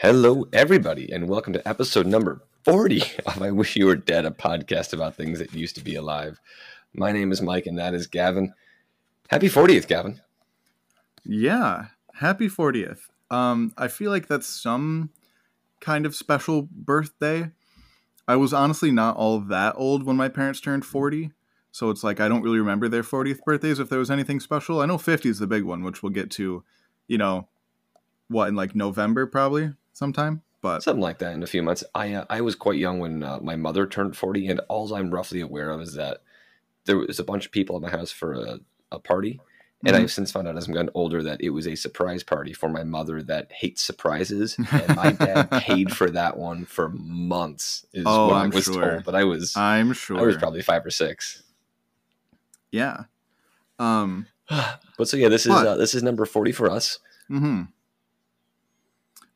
Hello, everybody, and welcome to episode number 40 of I Wish You Were Dead, a podcast about things that used to be alive. My name is Mike, and that is Gavin. Happy 40th, Gavin. Yeah, happy 40th. Um, I feel like that's some kind of special birthday. I was honestly not all that old when my parents turned 40, so it's like I don't really remember their 40th birthdays if there was anything special. I know 50 is the big one, which we'll get to, you know, what, in like November probably sometime? But Something like that in a few months. I uh, I was quite young when uh, my mother turned 40, and all I'm roughly aware of is that there was a bunch of people at my house for a, a party. And Mhm. I've since found out as I'm gotten older that it was a surprise party for my mother that hates surprises. And my dad paid for that one for months, is Oh, what I'm I was sure. told. But I was I'm sure. I was probably five or six. yeah. Um, But so yeah, this is uh, this is number 40 for us. hmm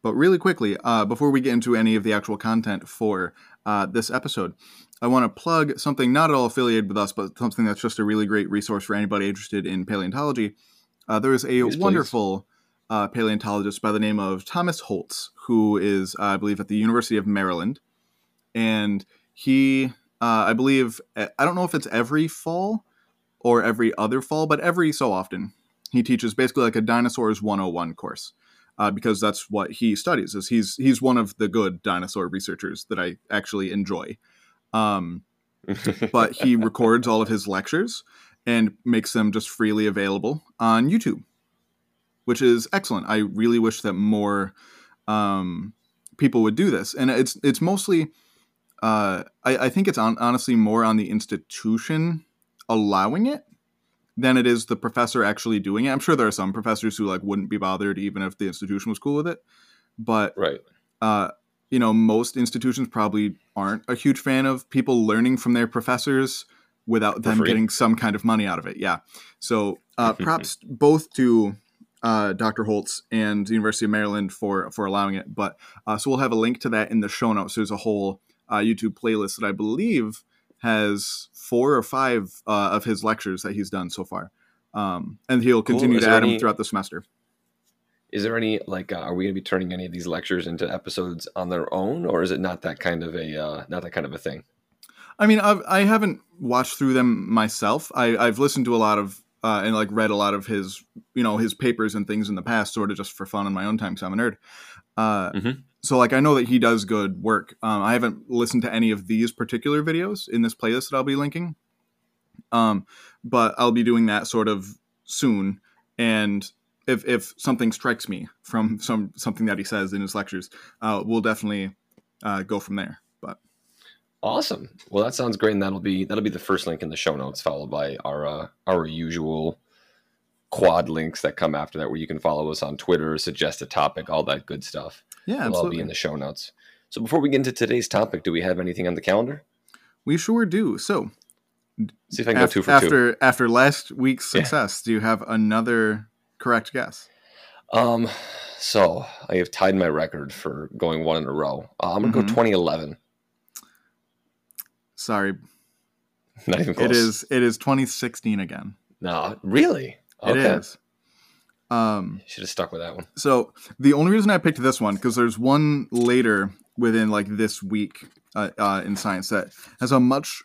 But really quickly, uh, before we get into any of the actual content for uh, this episode, I want to plug something not at all affiliated with us, but something that's just a really great resource for anybody interested in paleontology. Uh, there is a Please, please. wonderful uh, paleontologist by the name of Thomas Holtz, who is, uh, I believe, at the University of Maryland. And he, uh, I believe, I don't know if it's every fall or every other fall, but every so often, he teaches basically like a dinosaurs 101 course uh, because that's what he studies is he's he's one of the good dinosaur researchers that i actually enjoy. Um, but he records all of his lectures and makes them just freely available on youtube which is excellent. I really wish that more um, people would do this. And it's it's mostly uh, I, I think it's on, honestly more on the institution allowing it than it is the professor actually doing it. I'm sure there are some professors who like wouldn't be bothered even if the institution was cool with it. But right. uh, you know, most institutions probably aren't a huge fan of people learning from their professors without them getting some kind of money out of it. Yeah. So uh, props both to uh, Dr. Holtz and the University of Maryland for for allowing it. But uh, so we'll have a link to that in the show notes. There's a whole uh, YouTube playlist that I believe has four or five uh, of his lectures that he's done so far. Um, and he'll continue Is to add any- them throughout the semester. Is there any like uh, are we going to be turning any of these lectures into episodes on their own or is it not that kind of a uh, not that kind of a thing? I mean, I've, I haven't watched through them myself. I, I've listened to a lot of uh, and like read a lot of his, you know, his papers and things in the past, sort of just for fun in my own time. So I'm a nerd. Uh, Mhm. So like, I know that he does good work. Um, I haven't listened to any of these particular videos in this playlist that I'll be linking. Um, but I'll be doing that sort of soon. And if if something strikes me from some something that he says in his lectures, uh, we'll definitely uh, go from there. But Awesome. Well, that sounds great and that'll be that'll be the first link in the show notes followed by our uh, our usual quad links that come after that where you can follow us on Twitter, suggest a topic, all that good stuff. Yeah, It'll all be in the show notes. So before we get into today's topic, do we have anything on the calendar? we sure do. So See if I can Af- go two for two. after after last week's Yeah. success, do you have another correct guess? Um, so I have tied my record for going one in a row. Uh, I'm gonna Mhm. go 2011. Sorry, Not even close. it is it is 2016 again. No, really. It is. Um, Should have stuck with that one. so the only reason I picked this one because there's one later within like this week uh, uh, in science that has a much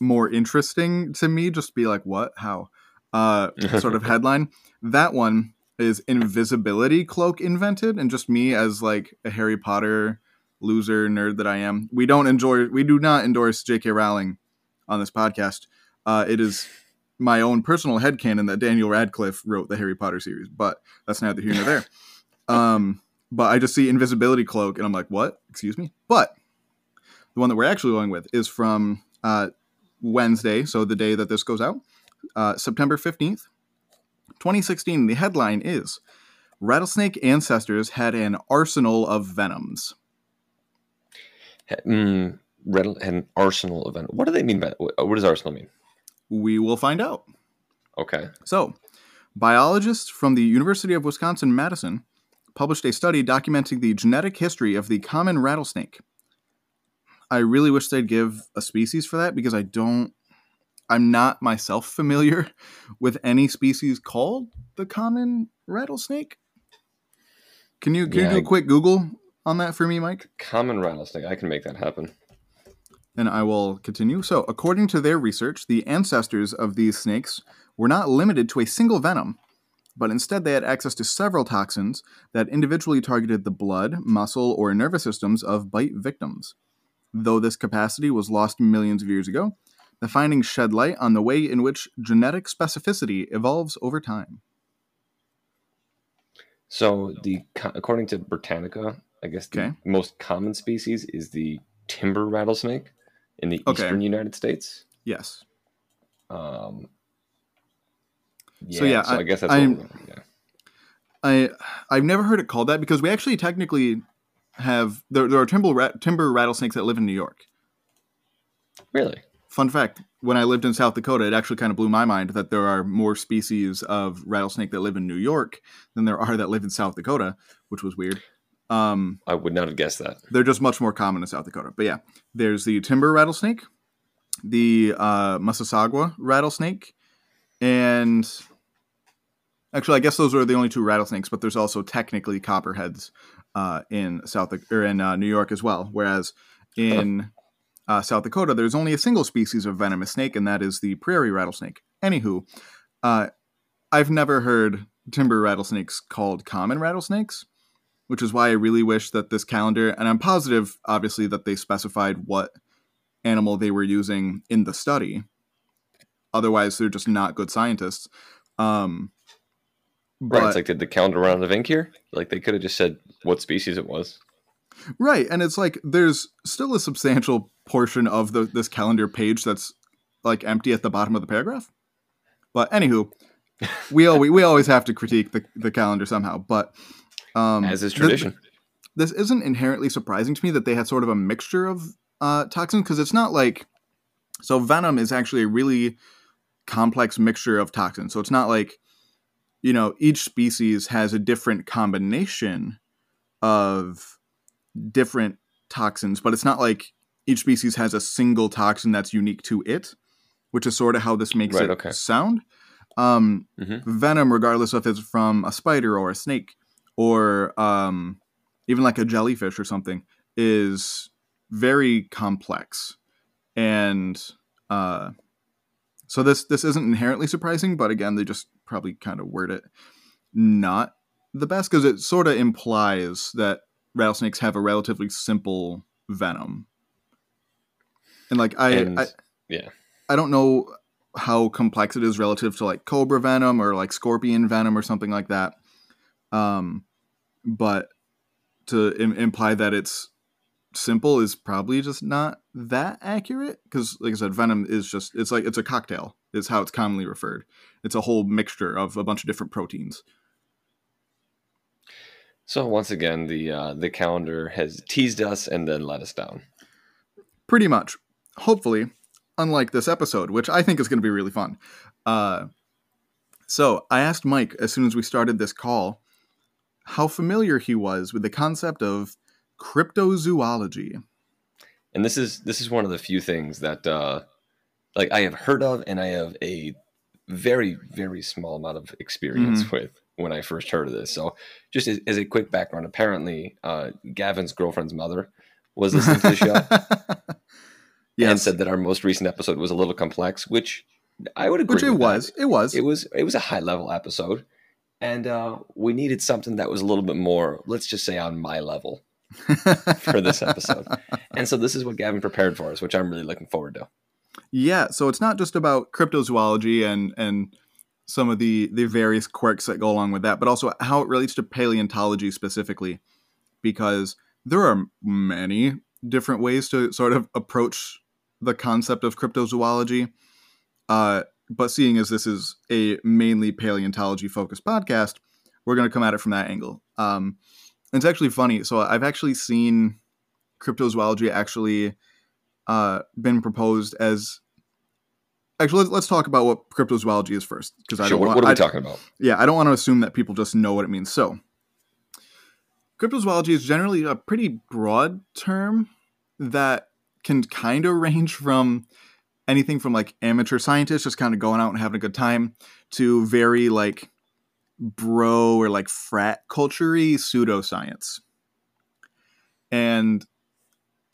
more interesting to me. Just be like, what, how, uh, sort of headline. That one is invisibility cloak invented, and just me as like a Harry Potter loser nerd that I am. We don't enjoy. We do not endorse J.K. Rowling on this podcast. Uh, it is my own personal head headcanon that Daniel Radcliffe wrote the Harry Potter series, but that's neither here nor there. Um, but I just see invisibility cloak, and I'm like, what? Excuse me. But the one that we're actually going with is from uh, Wednesday, so the day that this goes out, uh, September 15th, 2016. The headline is Rattlesnake ancestors had an arsenal of venoms. Mm, an arsenal event. What do they mean by that? What what does arsenal mean? We will find out. Okay. So, biologists from the University of Wisconsin Madison published a study documenting the genetic history of the common rattlesnake. I really wish they'd give a species for that because I don't I'm not myself familiar with any species called the common rattlesnake. Can you can Yeah, you do a quick Google on that for me, Mike? Common rattlesnake. I can make that happen. And I will continue. So, according to their research, the ancestors of these snakes were not limited to a single venom, but instead they had access to several toxins that individually targeted the blood, muscle, or nervous systems of bite victims. Though this capacity was lost millions of years ago, the findings shed light on the way in which genetic specificity evolves over time. So, the according to Britannica, I guess the Okay. most common species is the timber rattlesnake in the Okay. eastern United States. Yes. Um, yeah, So, yeah, so I, I- guess that's I'm- what yeah. I I've never heard it called that because we actually technically have there, there are timber rat, timber rattlesnakes that live in New York. Really? Fun fact: When I lived in South Dakota, it actually kind of blew my mind that there are more species of rattlesnake that live in New York than there are that live in South Dakota, which was weird. Um, I would not have guessed that. they're just much more common in South Dakota. But yeah, there's the timber rattlesnake, the uh, Massasauga rattlesnake, and actually, I guess those are the only two rattlesnakes. But there's also technically copperheads uh, in South or in uh, New York as well. Whereas in uh, South Dakota, there's only a single species of venomous snake, and that is the prairie rattlesnake. Anywho, uh, I've never heard timber rattlesnakes called common rattlesnakes which is why I really wish that this calendar, and I'm positive, obviously, that they specified what animal they were using in the study. Otherwise, they're just not good scientists. Um, Right. It's like, did the calendar run out of ink here? Like, they could have just said what species it was. right, and it's like there's still a substantial portion of the this calendar page that's like empty at the bottom of the paragraph. But anywho, we always we always have to critique the, the calendar somehow. But um, As is tradition. this isn't inherently surprising to me that they had sort of a mixture of uh, toxins because it's not like so venom is actually a really complex mixture of toxins so it's not like you know each species has a different combination of different toxins but it's not like each species has a single toxin that's unique to it which is sort of how this makes Right, it okay. sound um, Mhm. venom regardless of if it's from a spider or a snake or um, even like a jellyfish or something is very complex and uh, so this this isn't inherently surprising but again they just probably kind of word it not the best because it sort of implies that rattlesnakes have a relatively simple venom and like i And- I, yeah. I don't know how complex it is relative to like cobra venom or like scorpion venom or something like that. Um, but to Im- imply that it's simple is probably just not that accurate because, like I said, venom is just it's like it's a cocktail. Is how it's commonly referred. It's a whole mixture of a bunch of different proteins. So once again, the uh, the calendar has teased us and then let us down. Pretty much. Hopefully, unlike this episode, which I think is going to be really fun. Uh, so I asked Mike as soon as we started this call how familiar he was with the concept of cryptozoology. And this is this is one of the few things that uh, like I have heard of and I have a very very small amount of experience with when I first heard of this. So just as, as a quick background, apparently uh, Gavin's girlfriend's mother was listening to the show and said that our most recent episode was a little complex, which I would agree. which it with that. was. It was. It was it was a high level episode, and uh, we needed something that was a little bit more, let's just say, on my level for this episode. and so this is what Gavin prepared for us, which I'm really looking forward to. Yeah, so it's not just about cryptozoology and and some of the the various quirks that go along with that, but also how it relates to paleontology specifically, because there are many different ways to sort of approach the concept of cryptozoology. Uh, but seeing as this is a mainly paleontology focused podcast, we're going to come at it from that angle. Um, it's actually funny. So I've actually seen cryptozoology actually uh, been proposed as. Actually, let's, let's talk about what cryptozoology is first, because I Sure, don't what, want. what are we I- talking about? yeah, I don't want to assume that people just know what it means. So, cryptozoology is generally a pretty broad term that can kind of range from anything from like amateur scientists just kind of going out and having a good time to very like bro or like frat culture pseudoscience. and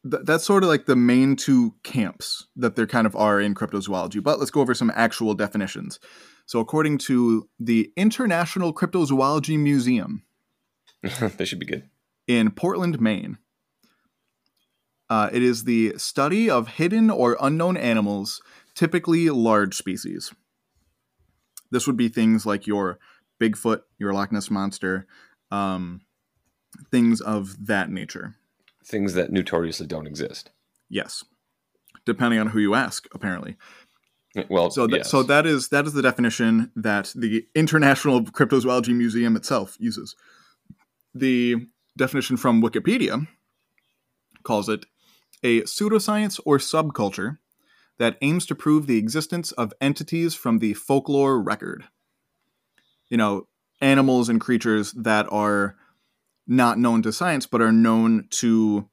th- that's sort of like the main two camps that there kind of are in cryptozoology. But let's go over some actual definitions. So, according to the International Cryptozoology Museum, that should be good. In Portland, Maine, uh, it is the study of hidden or unknown animals, typically large species. This would be things like your Bigfoot, your Loch Ness monster, um, things of that nature. Things that notoriously don't exist. Yes, depending on who you ask, apparently. Well, so th- yes. so that is that is the definition that the International Cryptozoology Museum itself uses. The definition from Wikipedia calls it a pseudoscience or subculture that aims to prove the existence of entities from the folklore record. You know, animals and creatures that are not known to science but are known to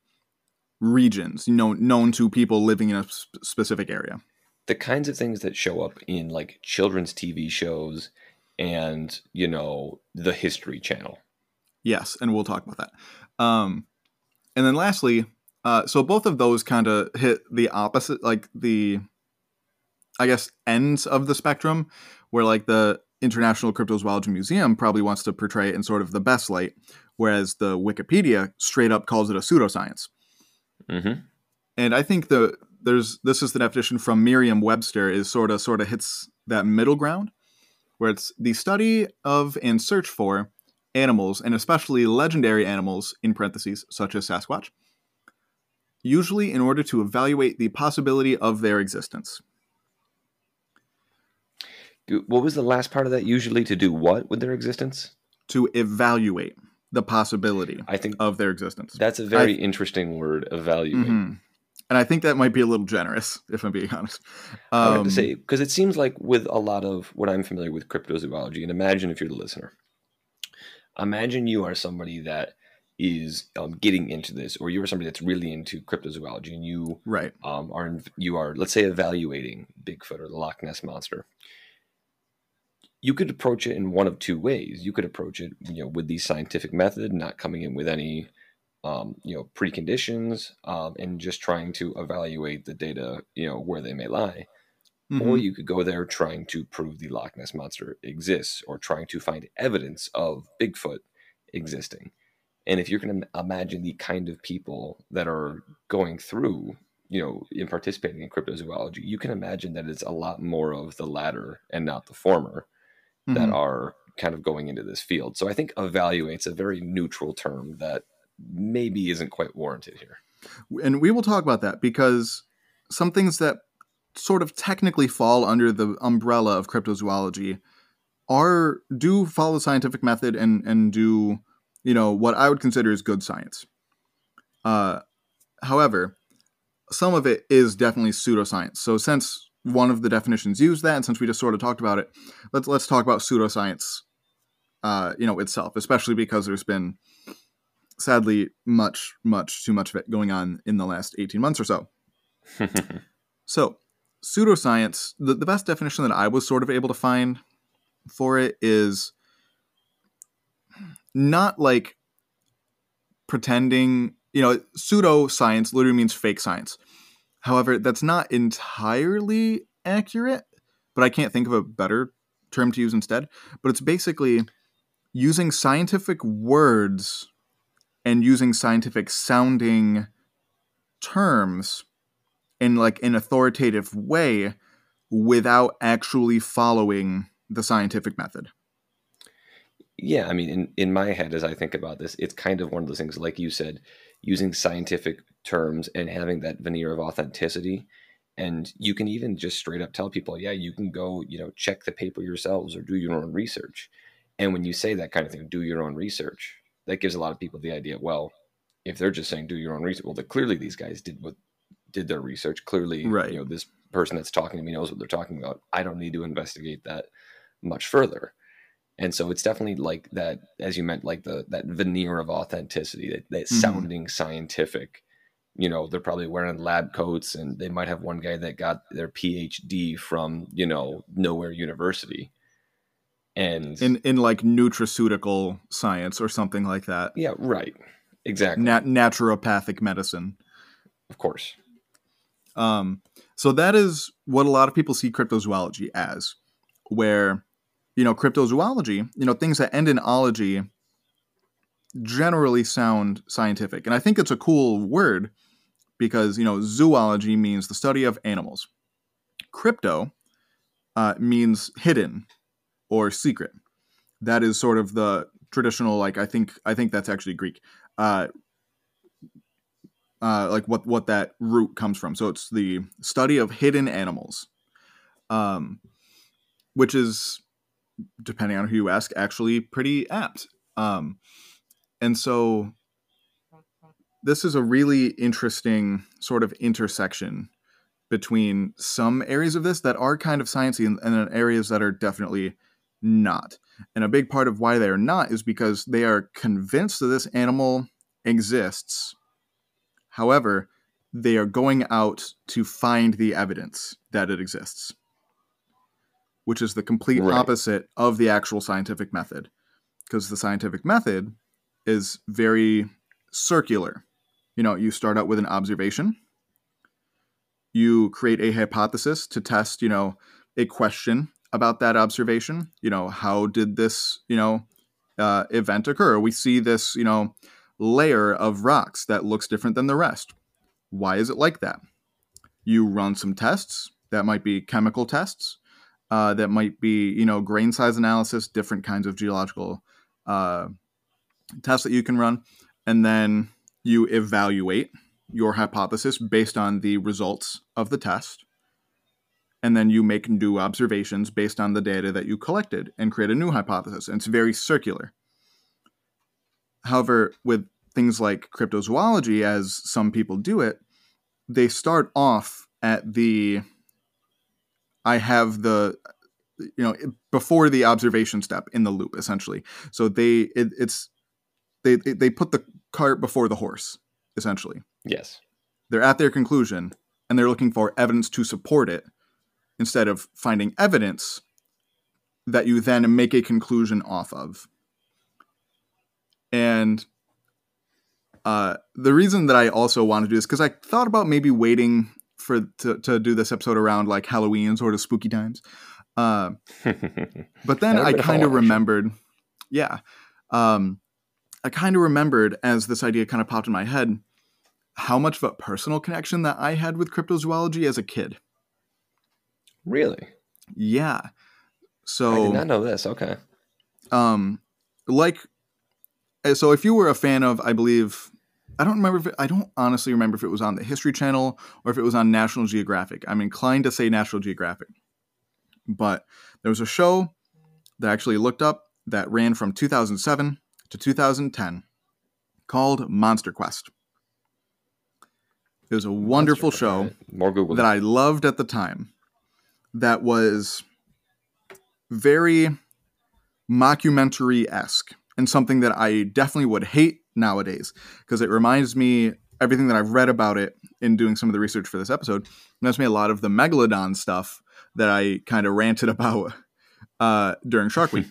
regions, you know, known to people living in a sp- specific area. The kinds of things that show up in like children's TV shows and, you know, the History Channel. Yes, and we'll talk about that. Um, and then lastly, uh, so both of those kind of hit the opposite, like the, I guess, ends of the spectrum, where like the International Cryptozoology Museum probably wants to portray it in sort of the best light, whereas the Wikipedia straight up calls it a pseudoscience. Mm-hmm. And I think the there's this is the definition from Merriam-Webster is sort of sort of hits that middle ground, where it's the study of and search for animals, and especially legendary animals, in parentheses, such as Sasquatch, usually in order to evaluate the possibility of their existence. What was the last part of that? Usually to do what with their existence? To evaluate the possibility I think of their existence. that's a very interesting word, evaluate. Mhm. And I think that might be a little generous, if I'm being honest. I have Um, to say because it seems like with a lot of what I'm familiar with cryptozoology, and imagine if you're the listener, imagine you are somebody that is um, getting into this, or you are somebody that's really into cryptozoology, and you right. um, are in- you are let's say evaluating Bigfoot or the Loch Ness monster. You could approach it in one of two ways. You could approach it, you know, with the scientific method, not coming in with any, um, you know, preconditions, um, and just trying to evaluate the data, you know, where they may lie or Mhm. you could go there trying to prove the Loch Ness monster exists or trying to find evidence of Bigfoot existing. And if you're going to imagine the kind of people that are going through, you know, in participating in cryptozoology, you can imagine that it's a lot more of the latter and not the former that Mhm. are kind of going into this field. So I think evaluate's a very neutral term that maybe isn't quite warranted here. and we will talk about that because some things that sort of technically fall under the umbrella of cryptozoology are do follow the scientific method and and do you know what I would consider is good science. Uh, however, some of it is definitely pseudoscience. So since one of the definitions used that, and since we just sort of talked about it, let's let's talk about pseudoscience. Uh, you know itself, especially because there's been sadly much much too much of it going on in the last 18 months or so so pseudoscience the, the best definition that i was sort of able to find for it is not like pretending you know pseudoscience literally means fake science however that's not entirely accurate but i can't think of a better term to use instead but it's basically using scientific words and using scientific sounding terms in like an authoritative way without actually following the scientific method. Yeah, I mean, in, in my head, as I think about this, it's kind of one of those things, like you said, using scientific terms and having that veneer of authenticity. And you can even just straight up tell people, yeah, you can go, you know, check the paper yourselves or do your own research. And when you say that kind of thing, do your own research, that gives a lot of people the idea, well, if they're just saying do your own research, well, that clearly these guys did what did their research. Clearly, Right. you know, this person that's talking to me knows what they're talking about. I don't need to investigate that much further. And so it's definitely like that, as you meant, like the that veneer of authenticity, that, that Mhm. sounding scientific. You know, they're probably wearing lab coats, and they might have one guy that got their PhD from you know nowhere university. And In in like nutraceutical science or something like that. yeah, right, exactly. nat- naturopathic medicine. of course. Um, so that is what a lot of people see cryptozoology as, where, you know, cryptozoology, you know, things that end in ology generally sound scientific. And I think it's a cool word because, you know, zoology means the study of animals. Crypto uh, means hidden or secret. That is sort of the traditional, like, I think, I think that's actually Greek. Uh, uh, like what what that root comes from. So it's the study of hidden animals, um, which is depending on who you ask, actually pretty apt. Um, and so this is a really interesting sort of intersection between some areas of this that are kind of sciencey and, and areas that are definitely not. And a big part of why they are not is because they are convinced that this animal exists However, they are going out to find the evidence that it exists, which is the complete Right. opposite of the actual scientific method. Because the scientific method is very circular. You know, you start out with an observation, you create a hypothesis to test, you know, a question about that observation. You know, how did this, you know, uh, event occur? We see this, you know, layer of rocks that looks different than the rest. Why is it like that? You run some tests that might be chemical tests, uh, that might be you know grain size analysis, different kinds of geological uh, tests that you can run, and then you evaluate your hypothesis based on the results of the test. And then you make new observations based on the data that you collected and create a new hypothesis. And it's very circular. However, with things like cryptozoology, as some people do it, they start off at the I have the you know before the observation step in the loop essentially. So they it, it's they they put the cart before the horse essentially. Yes. They're at their conclusion and they're looking for evidence to support it instead of finding evidence that you then make a conclusion off of. And uh, the reason that I also want to do this because I thought about maybe waiting for to, to do this episode around like Halloween sort of spooky times. Uh, but then I kind of remembered, yeah, um, I kind of remembered as this idea kind of popped in my head how much of a personal connection that I had with cryptozoology as a kid. really? Yeah. So I did not know this. Okay. um like uh, so if you were a fan of i believe i don't remember if it, i don't honestly remember if it was on the history channel or if it was on national geographic. I'm inclined to say national geographic. But there was a show that I actually looked up that ran from 2007 to 2010 called monster quest. It was a wonderful Monster, show right. That I loved at the time that was very mockumentary esque and something that I definitely would hate nowadays because it reminds me everything that I've read about it in doing some of the research for this episode reminds me a lot of the megalodon stuff that I kind of ranted about uh, during Shark Week,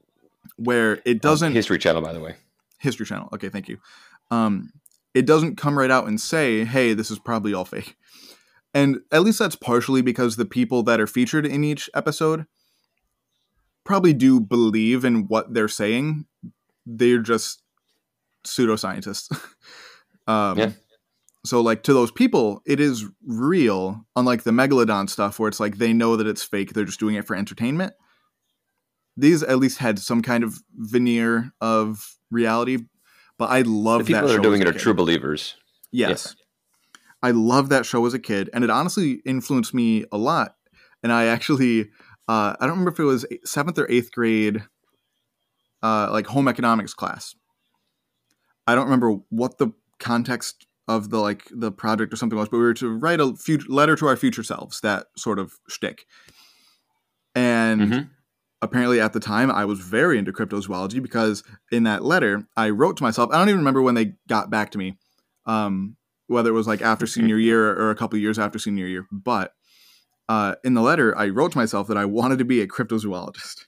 where it doesn't History Channel, by the way. History Channel. Okay, thank you. Um, it doesn't come right out and say, "Hey, this is probably all fake," and at least that's partially because the people that are featured in each episode probably do believe in what they're saying. They're just pseudoscientists. um, Yeah. So, like to those people, it is real. Unlike the megalodon stuff, where it's like they know that it's fake, they're just doing it for entertainment. These at least had some kind of veneer of reality, but I The love people that. are show doing it are kid. true believers. Yes. I love that show as a kid, and it honestly influenced me a lot. And I actually, uh, I don't remember if it was seventh or eighth grade, uh, like home economics class. I don't remember what the context of the like the project or something was, but we were to write a future letter to our future selves, that sort of shtick. And Mhm. apparently at the time I was very into cryptozoology because in that letter I wrote to myself. I don't even remember when they got back to me, um, whether it was like after senior year or a couple years after senior year. But uh, in the letter I wrote to myself that I wanted to be a cryptozoologist.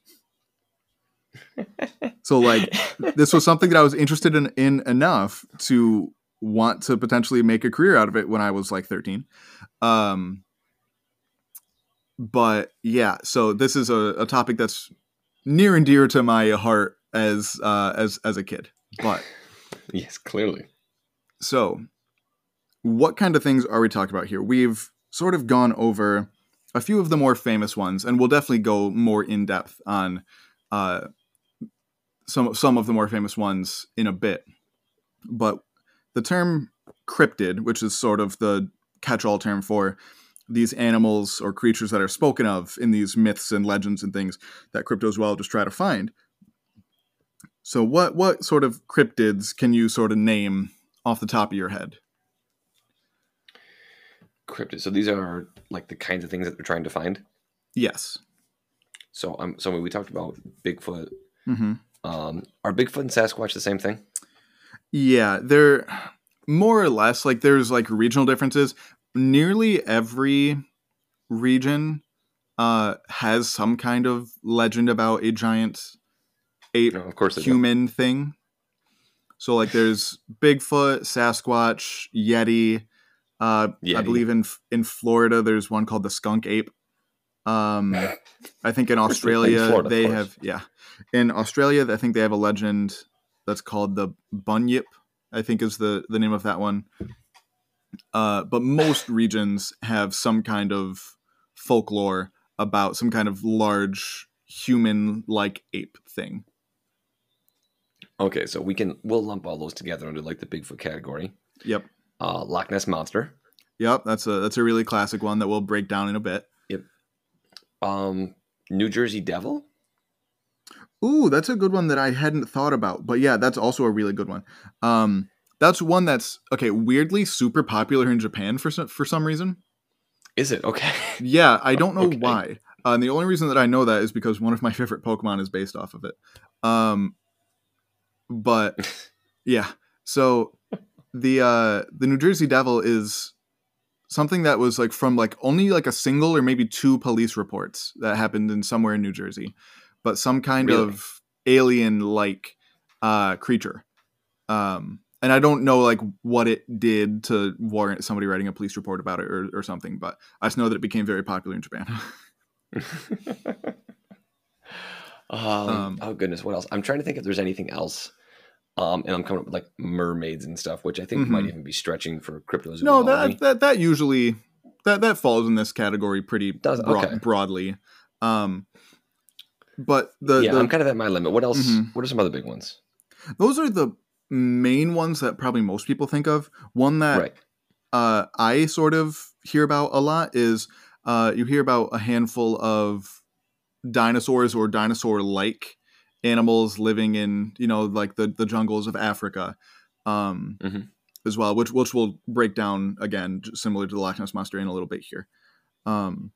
So like this was something that I was interested in, in enough to want to potentially make a career out of it when I was like 13. Um, but yeah, so this is a, a topic that's near and dear to my heart as uh, as as a kid. But yes, clearly. So, what kind of things are we talking about here? We've sort of gone over a few of the more famous ones, and we'll definitely go more in depth on uh, some some of the more famous ones in a bit. But the term cryptid, which is sort of the catch-all term for these animals or creatures that are spoken of in these myths and legends and things that cryptozoologists try to find. So, what what sort of cryptids can you sort of name off the top of your head? Cryptids. So these are like the kinds of things that they're trying to find. Yes. So um, so we talked about Bigfoot, Mm-hmm. Um, are Bigfoot and Sasquatch the same thing? Yeah, they're more or less like there's like regional differences. Nearly every region uh has some kind of legend about a giant ape No, of course they do. human thing. So like there's Bigfoot, Sasquatch, Yeti. Uh, I believe in in Florida there's one called the skunk ape. Um, I think in course, in Australia Florida, they have yeah. In Australia, I think they have a legend that's called the bunyip. I think is the the name of that one. Uh, but most regions have some kind of folklore about some kind of large human-like ape thing. Okay, so we can we'll lump all those together under like the Bigfoot category. Yep. Uh, Loch Ness monster. Yep, that's a that's a really classic one that we'll break down in a bit. Um, New Jersey Devil. Ooh, that's a good one that I hadn't thought about. But yeah, that's also a really good one. Um, that's one that's okay. Weirdly, super popular in Japan for some, for some reason. Is it okay? Yeah, I don't know Okay. why. Uh, and the only reason that I know that is because one of my favorite Pokemon is based off of it. Um, but yeah, so the uh, the New Jersey Devil is something that was like from like only like a single or maybe two police reports that happened in somewhere in New Jersey, but some kind Really? of alien like uh, creature. Um, and I don't know like what it did to warrant somebody writing a police report about it or, or something, but I just know that it became very popular in Japan. um, Um, oh goodness, what else? I'm trying to think if there's anything else. Um, and I'm coming up with like mermaids and stuff, which I think might Mhm. even be stretching for cryptozoology. no, that, that that usually that that falls in this category pretty Does- broad, okay. broadly. Um, but the, yeah, the I'm kind of at my limit. What else? Mhm. What are some other big ones? those are the main ones that probably most people think of. One that right. uh, I sort of hear about a lot is uh, you hear about a handful of dinosaurs or dinosaur-like animals living in you know like the the jungles of Africa, um, Mhm. as well, which which we'll break down again, similar to the Loch Ness monster in a little bit here. Um,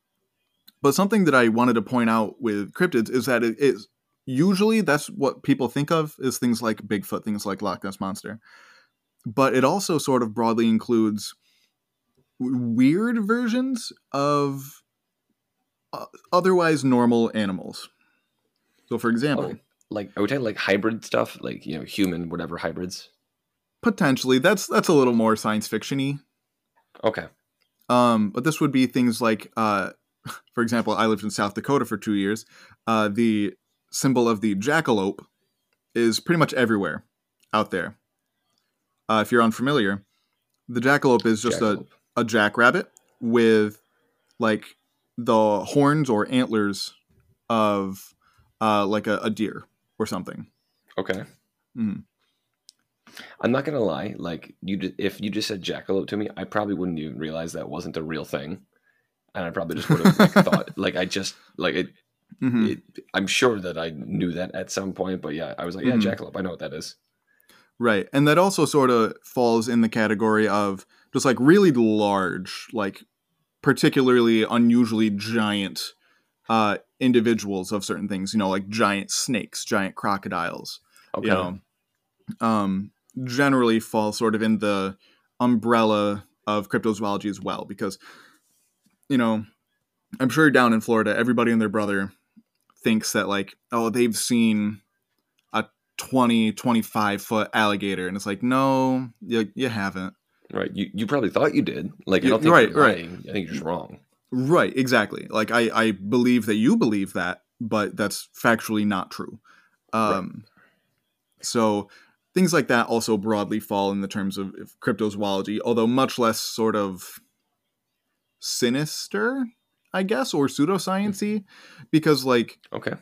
but something that I wanted to point out with cryptids is that it is usually that's what people think of is things like Bigfoot, things like Loch Ness monster, but it also sort of broadly includes weird versions of uh, otherwise normal animals. So, for example, Oh, like are we talking like hybrid stuff, like you know, human whatever hybrids? potentially that's that's a little more science fictiony. Okay. Um, but this would be things like, uh, for example, I lived in South Dakota for two years. Uh, the symbol of the jackalope is pretty much everywhere out there. Uh, if you're unfamiliar, the jackalope is just a, a jackrabbit with like the horns or antlers of uh, like a, a deer or something. Okay. Mhm. I'm not gonna lie. Like you, if you just said jackalope to me, I probably wouldn't even realize that wasn't a real thing, and I probably just would have like, thought like I just like it, Mhm. it. I'm sure that I knew that at some point, but yeah, I was like, yeah, Mhm. jackalope. I know what that is. Right. And that also sort of falls in the category of just like really large, like particularly unusually giant uh individuals of certain things, you know, like giant snakes, giant crocodiles, Okay. you know. Um generally fall sort of in the umbrella of cryptozoology as well because you know, I'm sure down in Florida everybody and their brother thinks that like oh they've seen a 20, 25 foot alligator. And it's like, no, you, you haven't. Right. You you probably thought you did. Like I don't think right, you're right. I think you're just wrong. Right, exactly. Like I, I believe that you believe that, but that's factually not true. Um, So things like that also broadly fall in the terms of cryptozoology, although much less sort of sinister, I guess, or pseudosciency, because like Okay.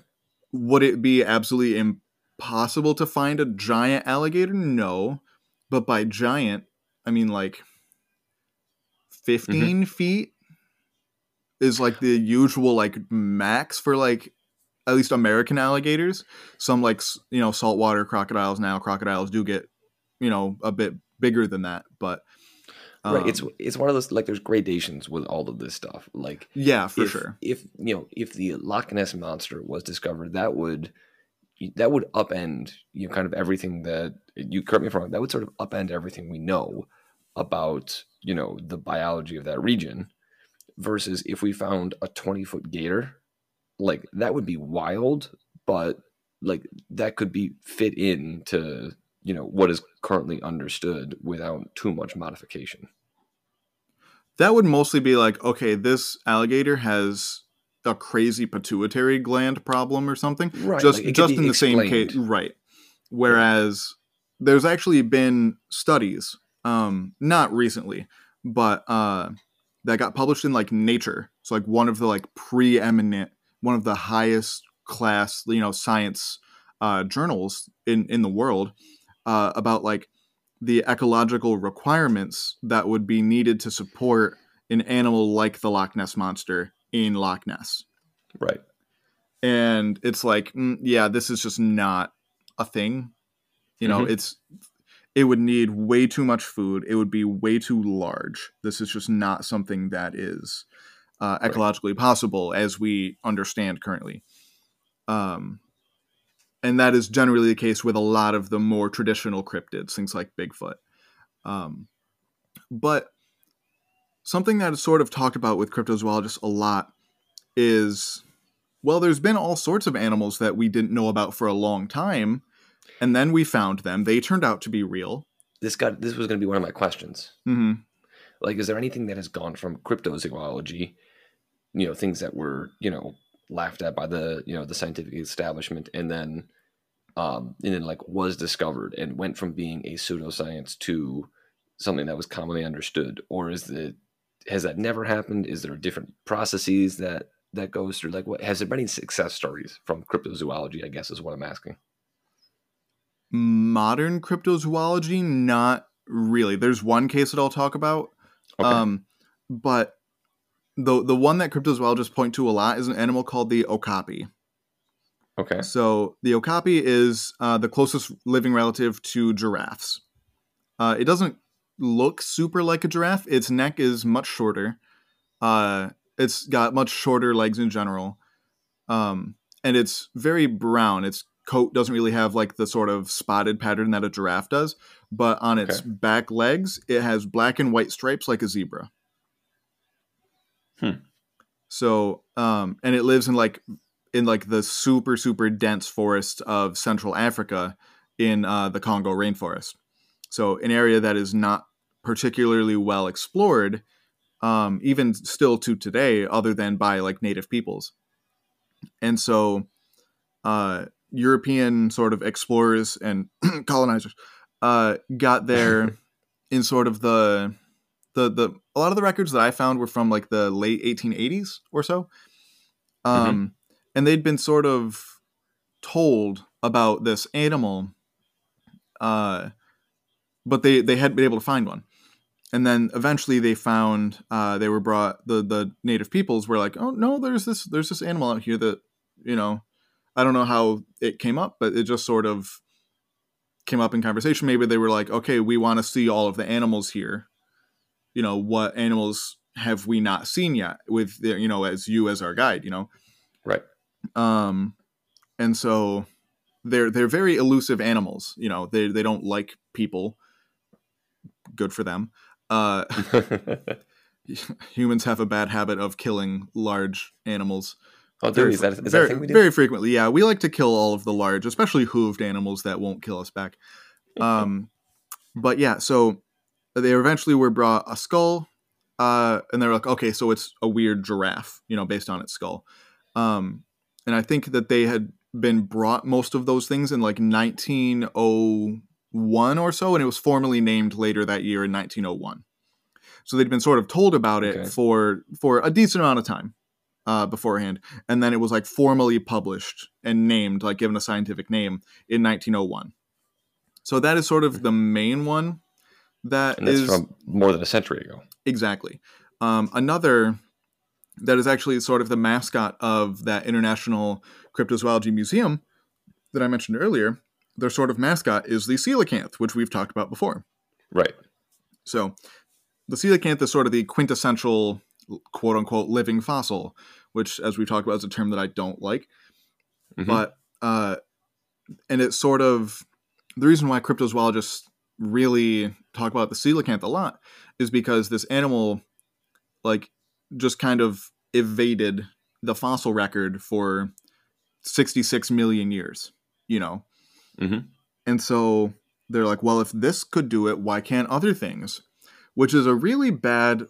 would it be absolutely impossible to find a giant alligator? No, but by giant, I mean like 15 feet is like the usual like max for like at least American alligators. Some like you know saltwater crocodiles now crocodiles do get you know a bit bigger than that, but right. It's um, it's one of those like there's gradations with all of this stuff. Like yeah for if, sure. If you know, if the Loch Ness monster was discovered, that would that would upend you know kind of everything that you correct me if I'm wrong. That would sort of upend everything we know about you know the biology of that region. Versus if we found a 20 foot gator, like that would be wild, but like that could be fit into you know what is currently understood without too much modification. That would mostly be like, okay, this alligator has a crazy pituitary gland problem or something. Right. just like, just in the same case, right? Whereas there's actually been studies, um, not recently, but uh, that got published in like Nature. So like one of the like preeminent, one of the highest class, you know, science uh, journals in in the world uh, about like the ecological requirements that would be needed to support an animal like the Loch Ness monster in Loch Ness Right. and it's like mm, yeah this is just not a thing you know Mhm. it's it would need way too much food. It would be way too large. This is just not something that is uh, Right. ecologically possible as we understand currently. Um and that is generally the case with a lot of the more traditional cryptids things like bigfoot. Um but something that is sort of talked about with cryptozoologists a lot is well, there's been all sorts of animals that we didn't know about for a long time, and then we found them. They turned out to be real. This got this was going to be one of my questions. hmm Like, is there anything that has gone from cryptozoology, you know, things that were you know laughed at by the you know the scientific establishment, and then um, and then like was discovered and went from being a pseudoscience to something that was commonly understood, or is it has that never happened? Is there different processes that that goes through? Like, what has there been any success stories from cryptozoology? I guess is what I'm asking. Modern cryptozoology, not really. There's one case that I'll talk about, Okay. um, but the the one that cryptozoologists point to a lot is an animal called the okapi. okay. So the okapi is uh, the closest living relative to giraffes. Uh, it doesn't look super like a giraffe. Its neck is much shorter. Uh, it's got much shorter legs in general, um, and it's very brown. Its coat doesn't really have like the sort of spotted pattern that a giraffe does, but on its Okay. back legs, it has black and white stripes like a zebra. Hmm. So, um, and it lives in like in like the super super dense forest of Central Africa in uh, the Congo rainforest. So an area that is not particularly well explored, um, even still to today, other than by like native peoples. And so, uh, European sort of explorers and colonizers uh, got there in sort of the the the a lot of the records that I found were from like the late 1880s or so. Um, and they'd been sort of told about this animal uh but they they hadn't been able to find one and then eventually they found uh they were brought the the native peoples were like oh no there's this there's this animal out here that you know i don't know how it came up but it just sort of came up in conversation. Maybe they were like okay we want to see all of the animals here. You know what animals have we not seen yet with the, you know as you as our guide you know? Right. um and so they're they're very elusive animals you know they they don't like people. Good for them. Uh humans have a bad habit of killing large animals Oh, do Very? Is that, is that very, thing we do? very frequently, yeah. We like to kill all of the large, especially hooved animals that won't kill us back. Um, but yeah, so they eventually were brought a skull, uh, and they're like, okay, so it's a weird giraffe, you know, based on its skull. Um, and I think that they had been brought most of those things in like 1901 or so, and it was formally named later that year in 1901. So they'd been sort of told about it Okay. for for a decent amount of time uh, beforehand, and then it was like formally published and named, like given a scientific name in 1901. So that is sort of the main one. That and that's is from more than a century ago. exactly. Um, another that is actually sort of the mascot of that International Cryptozoology Museum that I mentioned earlier. Their sort of mascot is the coelacanth, which we've talked about before. Right. So the coelacanth is sort of the quintessential quote unquote living fossil, which, as we've talked about, is a term that I don't like. Mhm. But, uh, and it's sort of the reason why cryptozoologists really talk about the coelacanth a lot is because this animal, like, just kind of evaded the fossil record for 66 million years, you know? Mhm. And so they're like, well, if this could do it, why can't other things? Which is a really bad.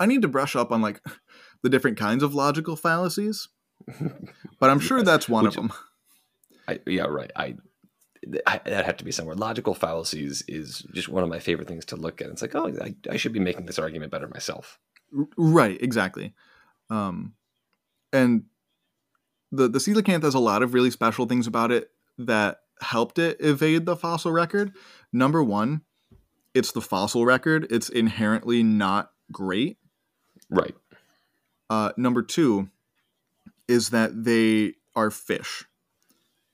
I need to brush up on like the different kinds of logical fallacies, but I'm sure Yes. that's one Which- of them. I, yeah, right. I, I that had to be somewhere. Logical fallacies is just one of my favorite things to look at. It's like, oh, I, I should be making this argument better myself. Right, exactly. Um, and the the coelacanth has a lot of really special things about it that helped it evade the fossil record. Number one, it's the fossil record. It's inherently not great. Right. Uh, number two is that they are fish.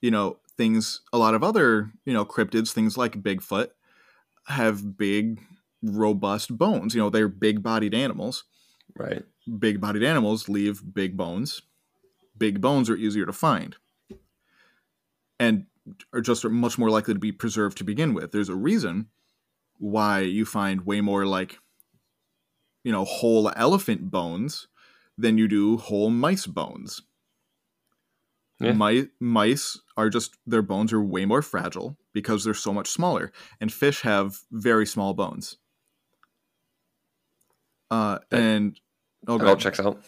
You know, things, a lot of other, you know, cryptids, things like Bigfoot, have big, robust bones. You know, they're big bodied animals. Right. Big bodied animals leave big bones. Big bones are easier to find and are just much more likely to be preserved to begin with. There's a reason why you find way more like, you know, whole elephant bones than you do whole mice bones. Yeah. Mi- mice are just their bones are way more fragile because they're so much smaller, and fish have very small bones. Uh, and oh, It all checks out.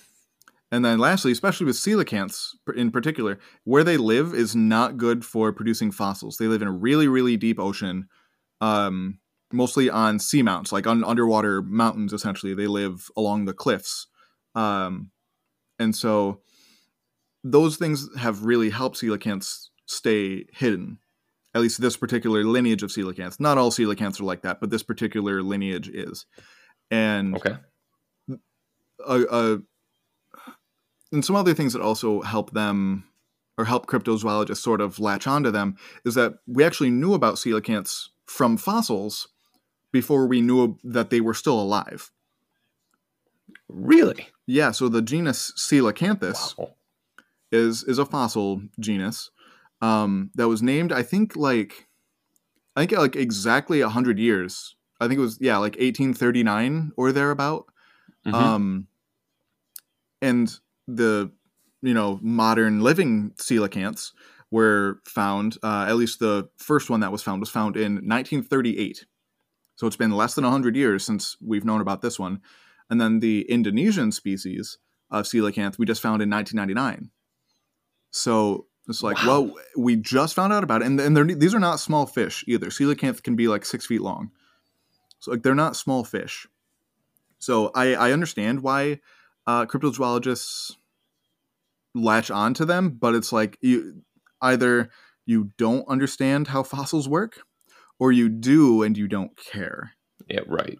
And then lastly, especially with coelacanths in particular, where they live is not good for producing fossils. They live in a really, really deep ocean, um, mostly on seamounts, like on underwater mountains, essentially. They live along the cliffs. Um, and so those things have really helped coelacanths stay hidden. At least this particular lineage of coelacanths. Not all coelacanths are like that, but this particular lineage is. And Okay. a, a and some other things that also help them or help cryptozoologists sort of latch onto them is that we actually knew about coelacanths from fossils before we knew that they were still alive. Really? Yeah, so the genus Coelacanthus Wow. is is a fossil genus um, that was named, I think, like I think like exactly hundred years. I think it was yeah, like 1839 or thereabout. Mhm. Um, and the you know modern living coelacanths were found. Uh, at least the first one that was found was found in 1938. So it's been less than 100 years since we've known about this one. And then the Indonesian species of coelacanth we just found in 1999. So it's like, Wow. well, we just found out about it, and and they're, these are not small fish either. Coelacanth can be like six feet long, so like they're not small fish. So I, I understand why uh, cryptozoologists latch on to them, but it's like you either you don't understand how fossils work, or you do and you don't care. Yeah. Right.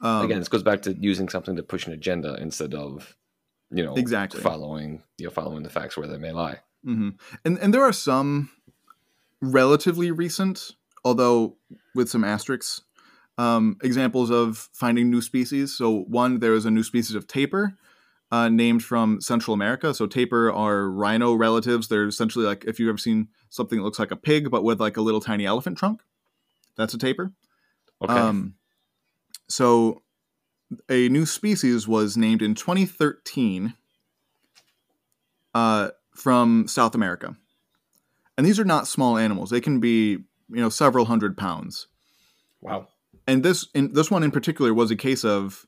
Um, Again, this goes back to using something to push an agenda instead of, you know, Exactly. following you know following the facts where they may lie. hmm And and there are some relatively recent, although with some asterisks, um, examples of finding new species. So one, there is a new species of tapir uh, named from Central America. So tapir are rhino relatives. They're essentially like if you've ever seen something that looks like a pig but with like a little tiny elephant trunk, that's a tapir. Okay. Um, so a new species was named in 2013 uh, from South America. And these are not small animals. They can be, you know, several hundred pounds. Wow. And this in, this one in particular was a case of,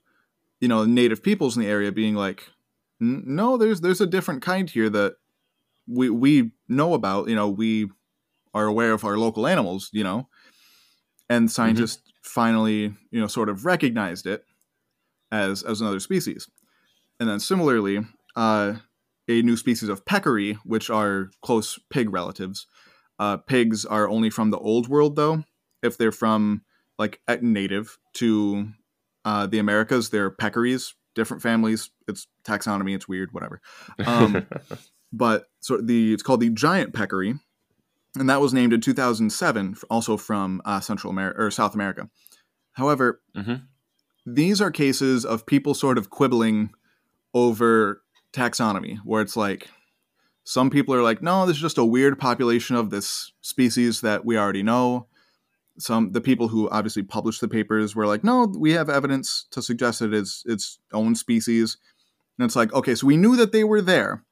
you know, native peoples in the area being like, no, there's there's a different kind here that we we know about. You know, we are aware of our local animals. You know, and scientists mm-hmm. finally, you know, sort of recognized it as as another species. And then similarly, uh, a new species of peccary, which are close pig relatives. Uh, pigs are only from the old world, though. If they're from like native to uh, the Americas, they're peccaries, different families. It's taxonomy. It's weird, whatever. Um, but so the it's called the giant peccary, and that was named in 2007, also from uh, Central America or South America. However, mm-hmm. these are cases of people sort of quibbling over taxonomy, where it's like some people are like, no, this is just a weird population of this species that we already know. Some the people who obviously published the papers were like, no, we have evidence to suggest that it's its own species. And it's like, okay, so we knew that they were there.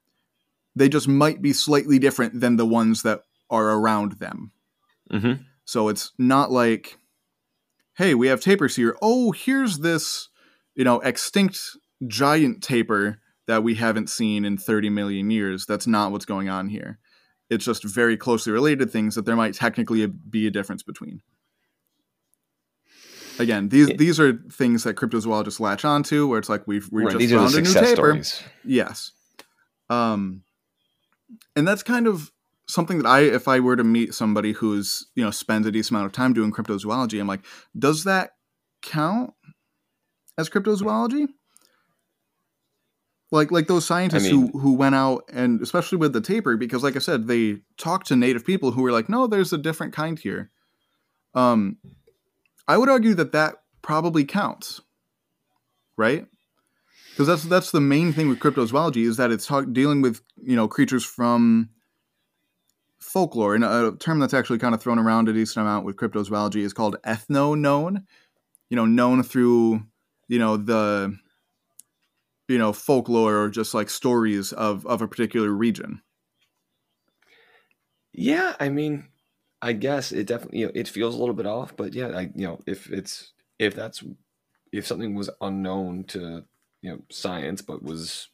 They just might be slightly different than the ones that are around them. Mm-hmm. So it's not like, hey, we have tapirs here. Oh, here's this, you know, extinct giant tapir that we haven't seen in 30 million years. That's not what's going on here. It's just very closely related things that there might technically be a difference between. Again, these yeah. these are things that cryptozoologists latch onto, where it's like we've we right, just found a new tapir. Stories. Yes, um, and that's kind of something that I, if I were to meet somebody who's you know spends a decent amount of time doing cryptozoology, I'm like, does that count as cryptozoology? like like those scientists I mean, who who went out and especially with the tapir, because like i said they talked to native people who were like no there's a different kind here um i would argue that that probably counts right? Because that's that's the main thing with cryptozoology is that it's talk, dealing with you know creatures from folklore. And a term that's actually kind of thrown around a decent amount with cryptozoology is called ethnoknown you know known through you know the you know folklore or just like stories of of a particular region. Yeah i mean i guess it definitely you know it feels a little bit off but yeah i you know if it's if that's if something was unknown to you know science but was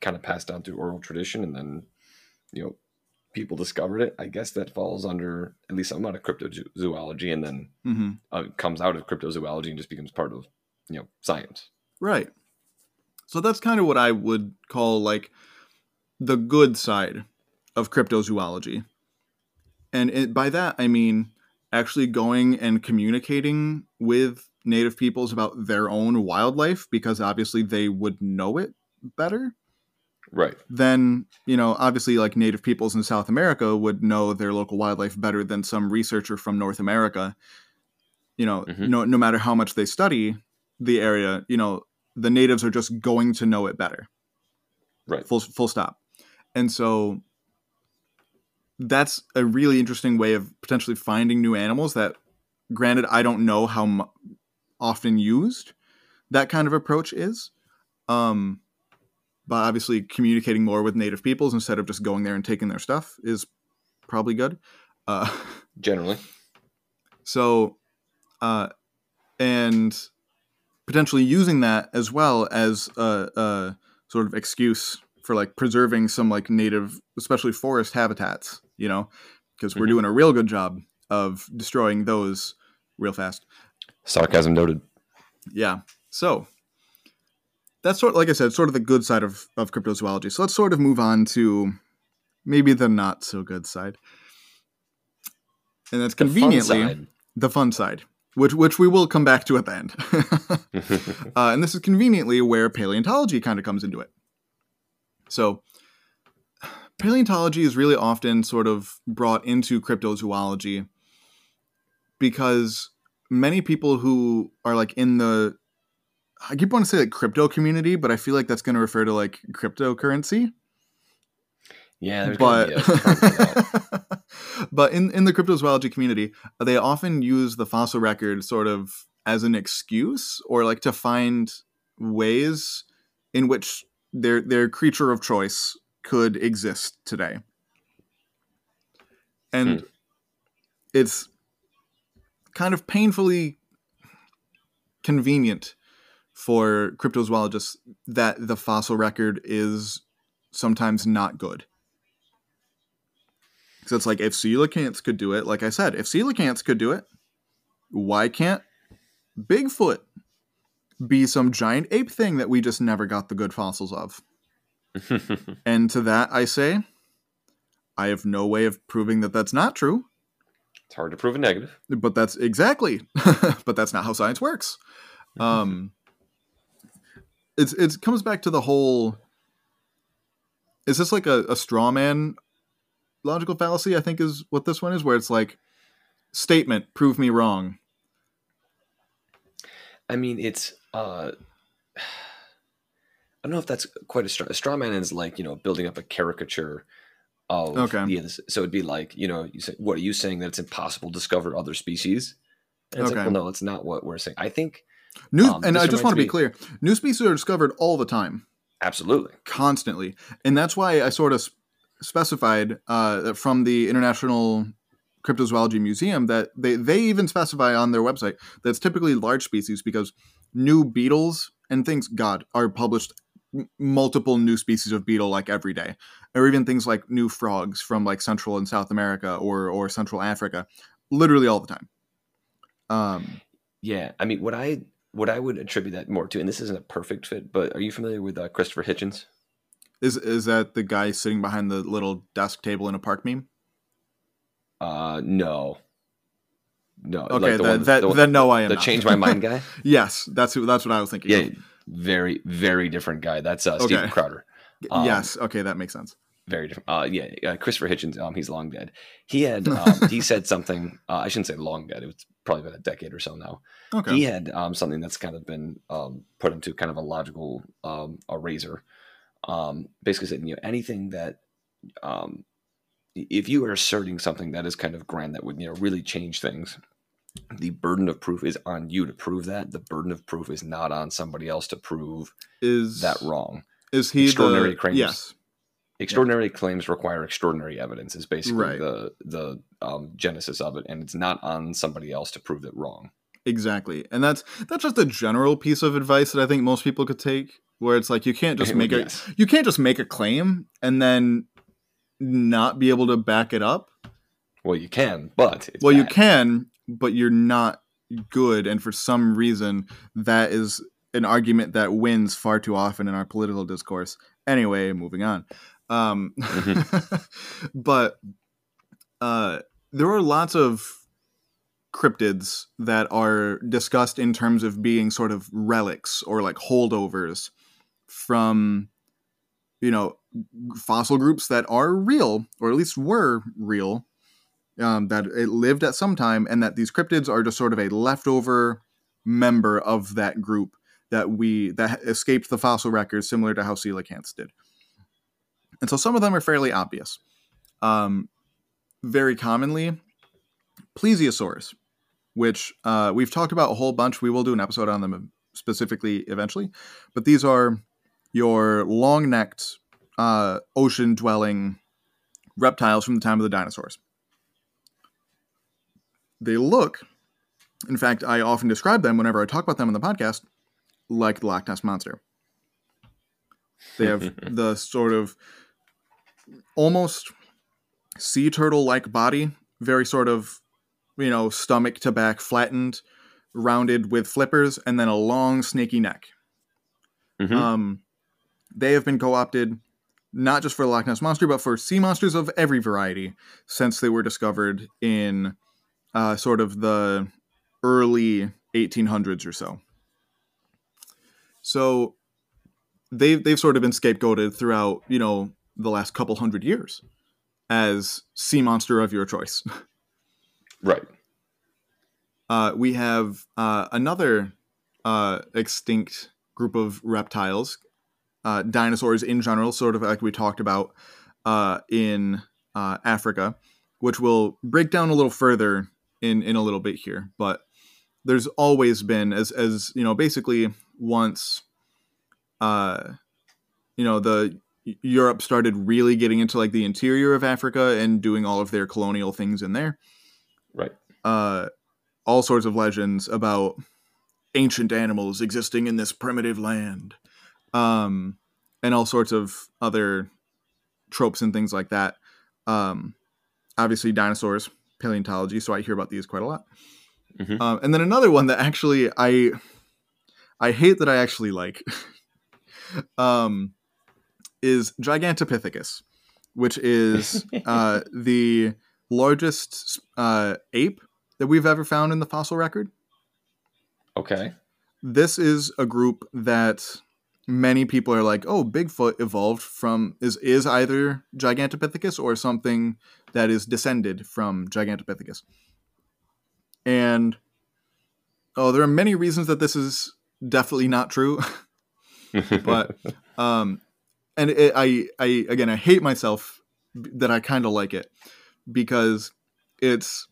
kind of passed down through oral tradition and then you know people discovered it i guess that falls under at least some amount of cryptozoology and then mm-hmm. uh, comes out of cryptozoology and just becomes part of you know science right so that's kind of what I would call like the good side of cryptozoology. And it, by that, I mean actually going and communicating with native peoples about their own wildlife because obviously they would know it better. Right. Then, you know, obviously like native peoples in South America would know their local wildlife better than some researcher from North America. You know, mm-hmm. no no matter how much they study the area, you know, the natives are just going to know it better. Right. Full full stop. And so that's a really interesting way of potentially finding new animals that granted I don't know how m- often used that kind of approach is. Um but obviously communicating more with native peoples instead of just going there and taking their stuff is probably good. Uh generally. So uh and potentially using that as well as a, a sort of excuse for like preserving some like native, especially forest habitats, you know, because we're mm-hmm. doing a real good job of destroying those real fast. Sarcasm noted. Yeah. So that's sort of, like I said, sort of the good side of, of cryptozoology. So let's sort of move on to maybe the not so good side. And that's conveniently the fun, the fun side which which we will come back to at the end. uh, and this is conveniently where paleontology kind of comes into it. So, paleontology is really often sort of brought into cryptozoology because many people who are like in the I keep wanting to say like crypto community, but I feel like that's going to refer to like cryptocurrency. Yeah, but but in in the cryptozoology community, they often use the fossil record sort of as an excuse or like to find ways in which their their creature of choice could exist today. And Hmm. it's kind of painfully convenient for cryptozoologists that the fossil record is sometimes not good. So it's like if coelacanths could do it, like I said, if coelacanths could do it, why can't Bigfoot be some giant ape thing that we just never got the good fossils of? And to that, I say, I have no way of proving that that's not true, it's hard to prove a negative. but that's exactly, but that's not how science works. Um, it's it comes back to the whole. Is this like a, a straw man logical fallacy? I think is what this one is, where it's like statement, prove me wrong. I mean, it's uh, don't know if that's quite a straw. A straw man is like you know building up a caricature of Okay. This, so it'd be like you know you say what are you saying that it's impossible to discover other species? And it's Okay. like, well, no, it's not what we're saying. I think New Um, and I just want to be clear: new species are discovered all the time. absolutely. constantly and that's why i sort of specified uh, from the international cryptozoology museum that they, they even specify on their website that it's typically large species because new beetles and things god are published m- multiple new species of beetle like every day or even things like new frogs from like central and south america or or central africa literally all the time um Yeah, I mean, what I what I would attribute that more to, and this isn't a perfect fit, but are you familiar with uh, Christopher Hitchens? is is that the guy sitting behind the little desk table in a park meme Uh, no, no. okay like the then, one- that, the, then no i am the not. change my mind guy. Yes, that's who. That's what I was thinking. Yeah, of. Very very different guy. That's uh, Okay. Steven Crowder. um, yes. Okay, that makes sense. very different. Uh, yeah, uh, Christopher Hitchens. Um, he's long dead. He had um, he said something. Uh, I shouldn't say long dead. It's probably been a decade or so now. Okay. He had um, something that's kind of been um, put into kind of a logical um, eraser. Um, basically, said you know anything that um, if you are asserting something that is kind of grand that would you know really change things. The burden of proof is on you to prove that. The burden of proof is not on somebody else to prove Is that wrong. Is he extraordinary the, claims. Yes. extraordinary claims require extraordinary evidence is basically Right. the the um, genesis of it and it's not on somebody else to prove it wrong Exactly, and that's that's just a general piece of advice that I think most people could take. Where it's like you can't just make a Yes. you can't just make a claim and then not be able to back it up. well you can but it's well, you can, but you're not good, and for some reason, that is an argument that wins far too often in our political discourse. Anyway, moving on. Um, but uh, there are lots of cryptids that are discussed in terms of being sort of relics or like holdovers from you know fossil groups that are real or at least were real um, that it lived at some time and that these cryptids are just sort of a leftover member of that group that we that escaped the fossil records similar to how coelacanths did. And so some of them are fairly obvious. Um, very commonly plesiosaurs which uh, we've talked about a whole bunch. We will do an episode on them specifically eventually. But these are your long-necked uh, ocean dwelling reptiles from the time of the dinosaurs they look in fact i often describe them whenever i talk about them on the podcast like the loch ness monster they have the sort of almost sea turtle like body very sort of you know stomach to back flattened rounded with flippers and then a long snaky neck Mhm. um, they have been co-opted not just for the Loch Ness monster, but for sea monsters of every variety since they were discovered in uh, sort of the early 1800s or so. So they've they've sort of been scapegoated throughout you know the last couple hundred years as sea monster of your choice. right uh, we have uh, another uh, extinct group of reptiles, uh, dinosaurs in general, sort of like we talked about uh, in uh, Africa, which we'll break down a little further in in a little bit here. But there's always been, as as you know, basically once, uh, you know, the Europe started really getting into like the interior of Africa and doing all of their colonial things in there. Right. Uh, all sorts of legends about ancient animals existing in this primitive land, um, and all sorts of other tropes and things like that. Um, obviously, dinosaurs, paleontology. So I hear about these quite a lot. Mhm. Um, and then another one that actually I I hate that I actually like um, is Gigantopithecus, which is uh, the largest uh, ape that we've ever found in the fossil record. Okay. This is a group that many people are like, "Oh, Bigfoot evolved from is is either Gigantopithecus or something that is descended from Gigantopithecus." And oh, there are many reasons that this is definitely not true. but um and it, i i again i hate myself that i kind of like it because it's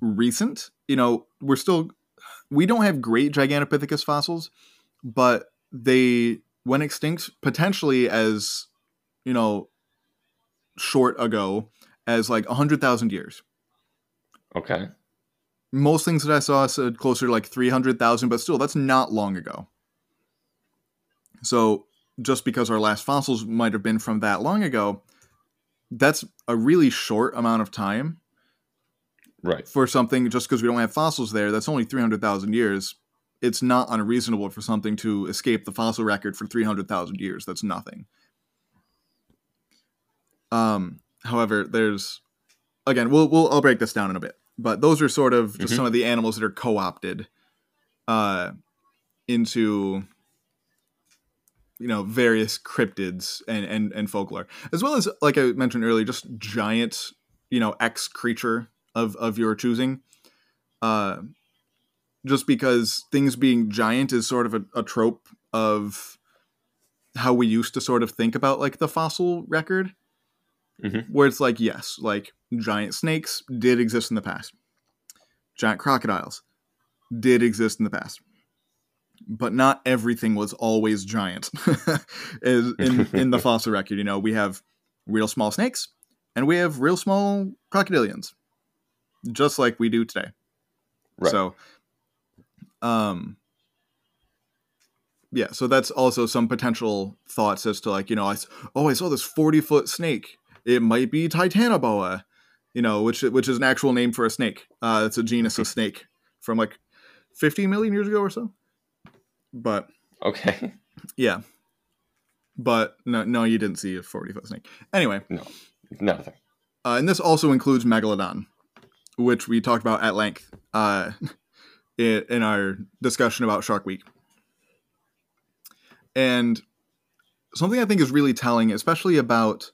recent you know we're still we don't have great gigantopithecus fossils but they went extinct potentially as you know short ago as like 100000 years okay. most things that i saw said closer to like 300000 but still that's not long ago so just because our last fossils might have been from that long ago, that's a really short amount of time Right. for something just because we don't have fossils there. That's only 300,000 years. It's not unreasonable for something to escape the fossil record for 300,000 years. That's nothing. Um, however, there's again, we'll, we'll I'll break this down in a bit. But those are sort of just Mhm. some of the animals that are co-opted uh into you know various cryptids and and and folklore as well as like i mentioned earlier just giant you know x creature of of your choosing uh just because things being giant is sort of a, a trope of how we used to sort of think about like the fossil record. Mhm. where it's like yes like giant snakes did exist in the past. Giant crocodiles did exist in the past. But not everything was always giant Is in in the fossil record you know? We have real small snakes and we have real small crocodilians just like we do today. Right. so um yeah so that's also some potential thoughts as to like you know i oh i saw this 40 foot snake. It might be titanoboa you know which which is an actual name for a snake. Uh it's a genus of snake from like 50 million years ago or so. But okay. yeah. But no no you didn't see a 40 foot snake. Anyway. No, Nothing. uh, and this also includes megalodon which we talked about at length. Uh, in, in our discussion about shark week and something i think is really telling especially about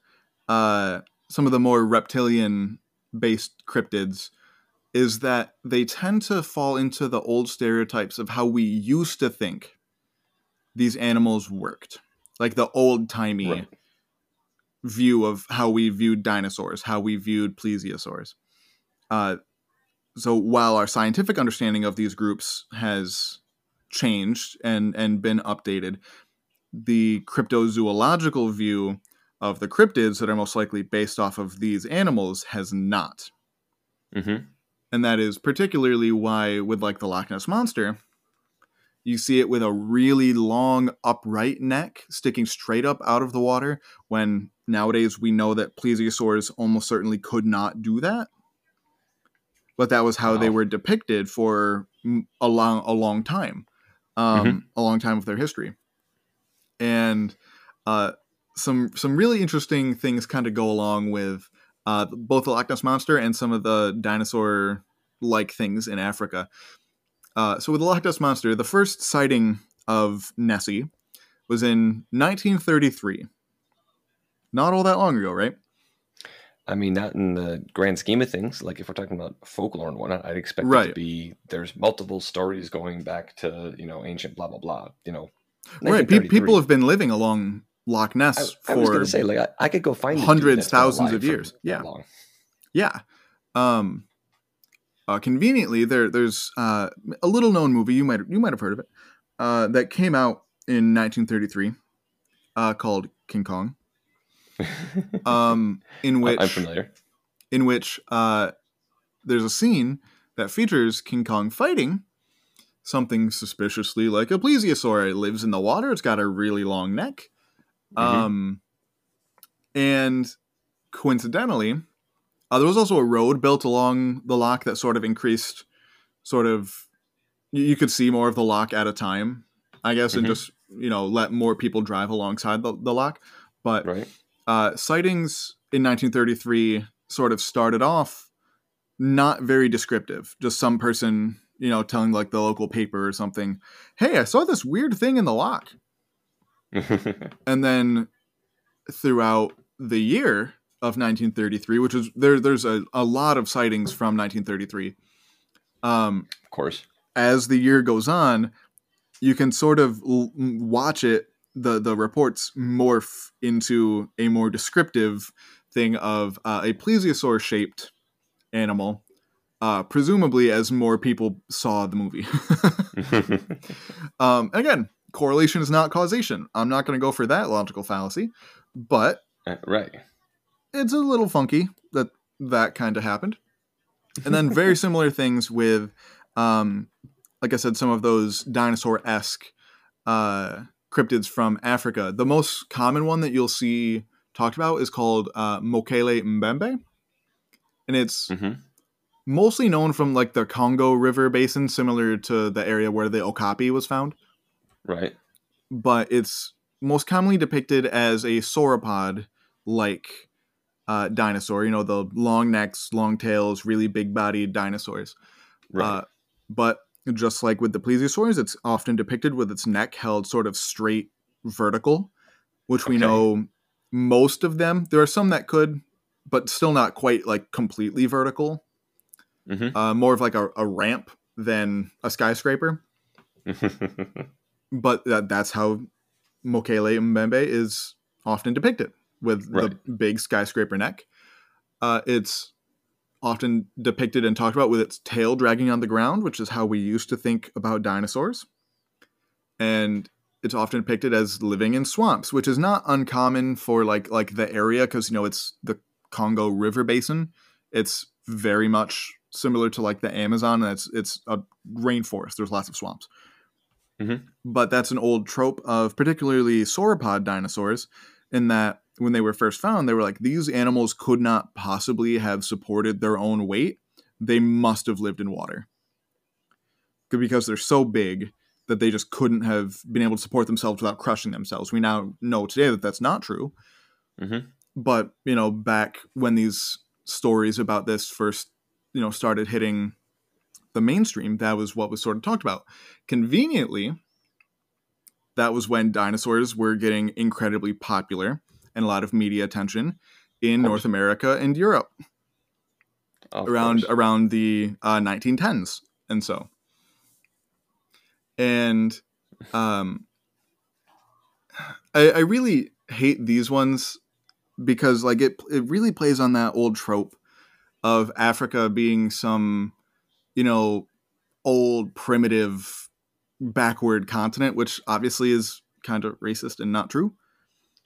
uh, some of the more reptilian based cryptids is that they tend to fall into the old stereotypes of how we used to think these animals worked like the old timey Right. view of how we viewed dinosaurs, how we viewed plesiosaurs. Uh, so while our scientific understanding of these groups has changed and and been updated, the cryptozoological view of the cryptids that are most likely based off of these animals has not. Mm-hmm. And that is particularly why with like the Loch Ness monster, you see it with a really long upright neck sticking straight up out of the water when nowadays we know that plesiosaurs almost certainly could not do that. But that was how they were depicted for a long a long time. Um a long time of their history. And uh some some really interesting things kind of go along with uh, both the Loch Ness monster and some of the dinosaur like things in Africa. Uh, so with the Loch Ness monster, the first sighting of Nessie was in 1933. Not all that long ago, right? I mean, not in the grand scheme of things. Like if we're talking about folklore and whatnot, I'd expect it to be there's multiple stories going back to you know ancient blah blah blah. You know, Right. Pe- people have been living along Loch Ness I was for going to say like I, I could go find hundreds, thousands of years. Yeah. long. Yeah. Um uh, conveniently there there's uh, a little known movie you might you might have heard of it uh, that came out in 1933 uh, called King Kong um, in which I'm familiar. in which uh, there's a scene that features King Kong fighting something suspiciously like a plesiosaur. It lives in the water. It's got a really long neck. Mhm. Um, and coincidentally, uh, there was also a road built along the lock that sort of increased, sort of, you, you could see more of the lock at a time, I guess, and Mhm. just you know let more people drive alongside the, the lock. But Right. Uh, sightings in 1933 sort of started off not very descriptive. Just some person, you know, telling like the local paper or something, "Hey, I saw this weird thing in the lock." And then throughout the year of 1933, which is there, there's a, a lot of sightings from 1933. Um, of course. as the year goes on, you can sort of l- watch it the the reports morph into a more descriptive thing of uh, a plesiosaur shaped animal, uh, presumably as more people saw the movie. um, again, correlation is not causation. I'm not going to go for that logical fallacy, but Uh, right. it's a little funky that that kind of happened. And then very similar things with, um, like I said, some of those dinosaur esque uh, cryptids from Africa. The most common one that you'll see talked about is called uh, Mokele Mbembe. And it's hmm mostly known from like the Congo River basin, similar to the area where the Okapi was found Right. but it's most commonly depicted as a sauropod like uh, dinosaur. You know, the long necks, long tails, really big bodied dinosaurs. Right. Uh, but just like with the plesiosaurs, it's often depicted with its neck held sort of straight vertical, which we know most of them. There are some that could, but still not quite like completely vertical. hmm Uh, more of like a, a ramp than a skyscraper. but that, that's how Mokele Mbembe is often depicted with Right. the big skyscraper neck. Uh, it's often depicted and talked about with its tail dragging on the ground, which is how we used to think about dinosaurs. And it's often depicted as living in swamps, which is not uncommon for like like the area because you know it's the Congo River basin. It's very much similar to like the Amazon, and it's it's a rainforest. There's lots of swamps mm-hmm. but that's an old trope of particularly sauropod dinosaurs in that when they were first found they were like these animals could not possibly have supported their own weight. They must have lived in water. Because they're so big that they just couldn't have been able to support themselves without crushing themselves. We now know today that that's not true. Mhm. but you know back when these stories about this first you know started hitting the mainstream that was what was sort of talked about. Conveniently that was when dinosaurs were getting incredibly popular and a lot of media attention in North America and Europe Of around course. around the uh, 1910s and so and um I, I really hate these ones because like it it really plays on that old trope of Africa being some you know old primitive backward continent which obviously is kind of racist and not true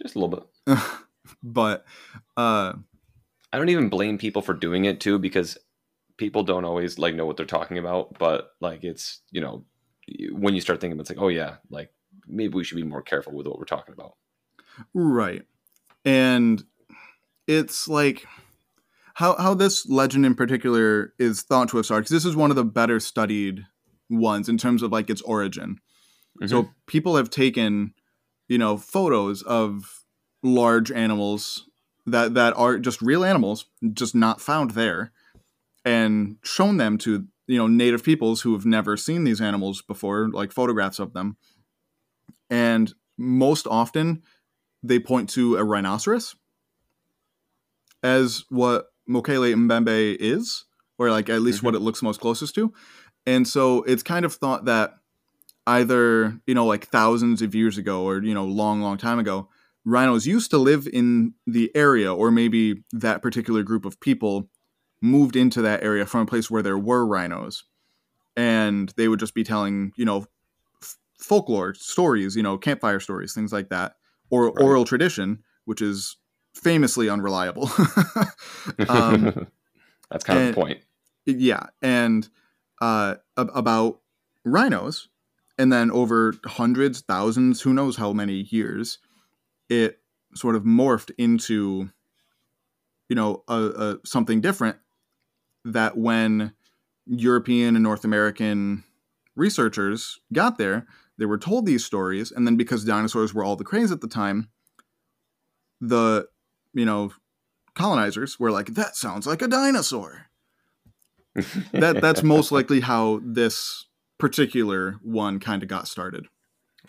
Just a little bit. but uh I don't even blame people for doing it too because people don't always like know what they're talking about. But like it's you know when you start thinking, it's like oh yeah, like maybe we should be more careful with what we're talking about. Right. And it's like how how this legend in particular is thought to have started. 'cause this is one of the better studied ones in terms of like its origin. So mm-hmm. people have taken, you know, photos of large animals that that are just real animals, just not found there, and shown them to you know native peoples who have never seen these animals before, like photographs of them. And most often, they point to a rhinoceros as what Mokele Mbembe is, or like at least mm-hmm. what it looks most closest to. And so it's kind of thought that either, you know, like thousands of years ago or, you know, long, long time ago, rhinos used to live in the area, or maybe that particular group of people moved into that area from a place where there were rhinos. And they would just be telling, you know, f- folklore stories, you know, campfire stories, things like that, or Right. oral tradition, which is famously unreliable. um, That's kind and- of the point. yeah, and uh, ab- about rhinos, and then over hundreds, thousands, who knows how many years, it sort of morphed into, you know, a, a something different. That when European and North American researchers got there, they were told these stories, and then because dinosaurs were all the craze at the time, the you know colonizers were like, "That sounds like a dinosaur." That that's most likely how this particular one kind of got started.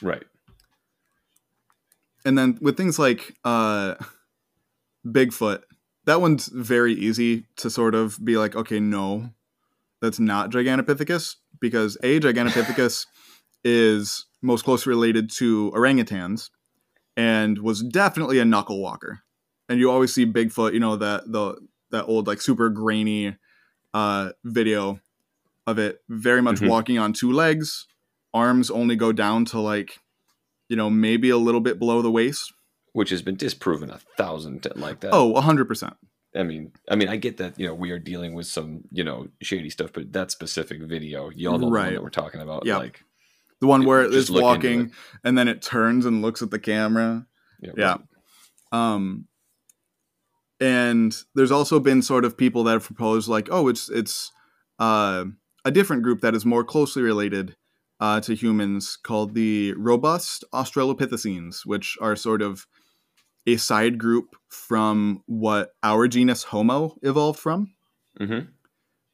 right. And then with things like uh Bigfoot, that one's very easy to sort of be like, okay, no, that's not Gigantopithecus because a Gigantopithecus is most closely related to orangutans and was definitely a knuckle walker. And you always see Bigfoot, you know, that the that old like super grainy uh video of it very much Mhm. walking on two legs, arms only go down to like you know, maybe a little bit below the waist. Which has been disproven a thousand t- like that. Oh, a 100%. I mean, I mean, I get that you know we are dealing with some you know shady stuff, but that specific video, y'all know Right. that we're talking about. Yeah. Like, The one where it's walking it. and then it turns and looks at the camera. yeah, Yeah. Um and there's also been sort of people that have proposed like, oh, it's it's uh, a different group that is more closely related uh, to humans called the robust Australopithecines, which are sort of a side group from what our genus Homo evolved from. Mhm.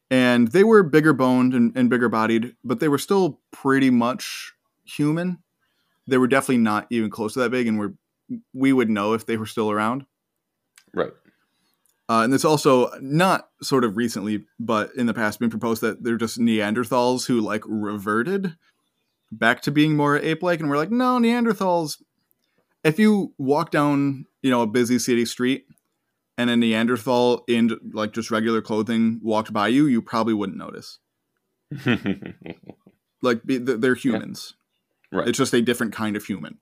and they were bigger boned and, and bigger bodied, but they were still pretty much human. They were definitely not even close to that big, and we're we would know if they were still around. right. Uh, and it's also not sort of recently, but in the past, been proposed that they're just Neanderthals who like reverted back to being more ape-like, and we're like, no, Neanderthals. If you walk down, you know, a busy city street, and a Neanderthal in like just regular clothing walked by you, you probably wouldn't notice. Like they're humans. right. It's just a different kind of human.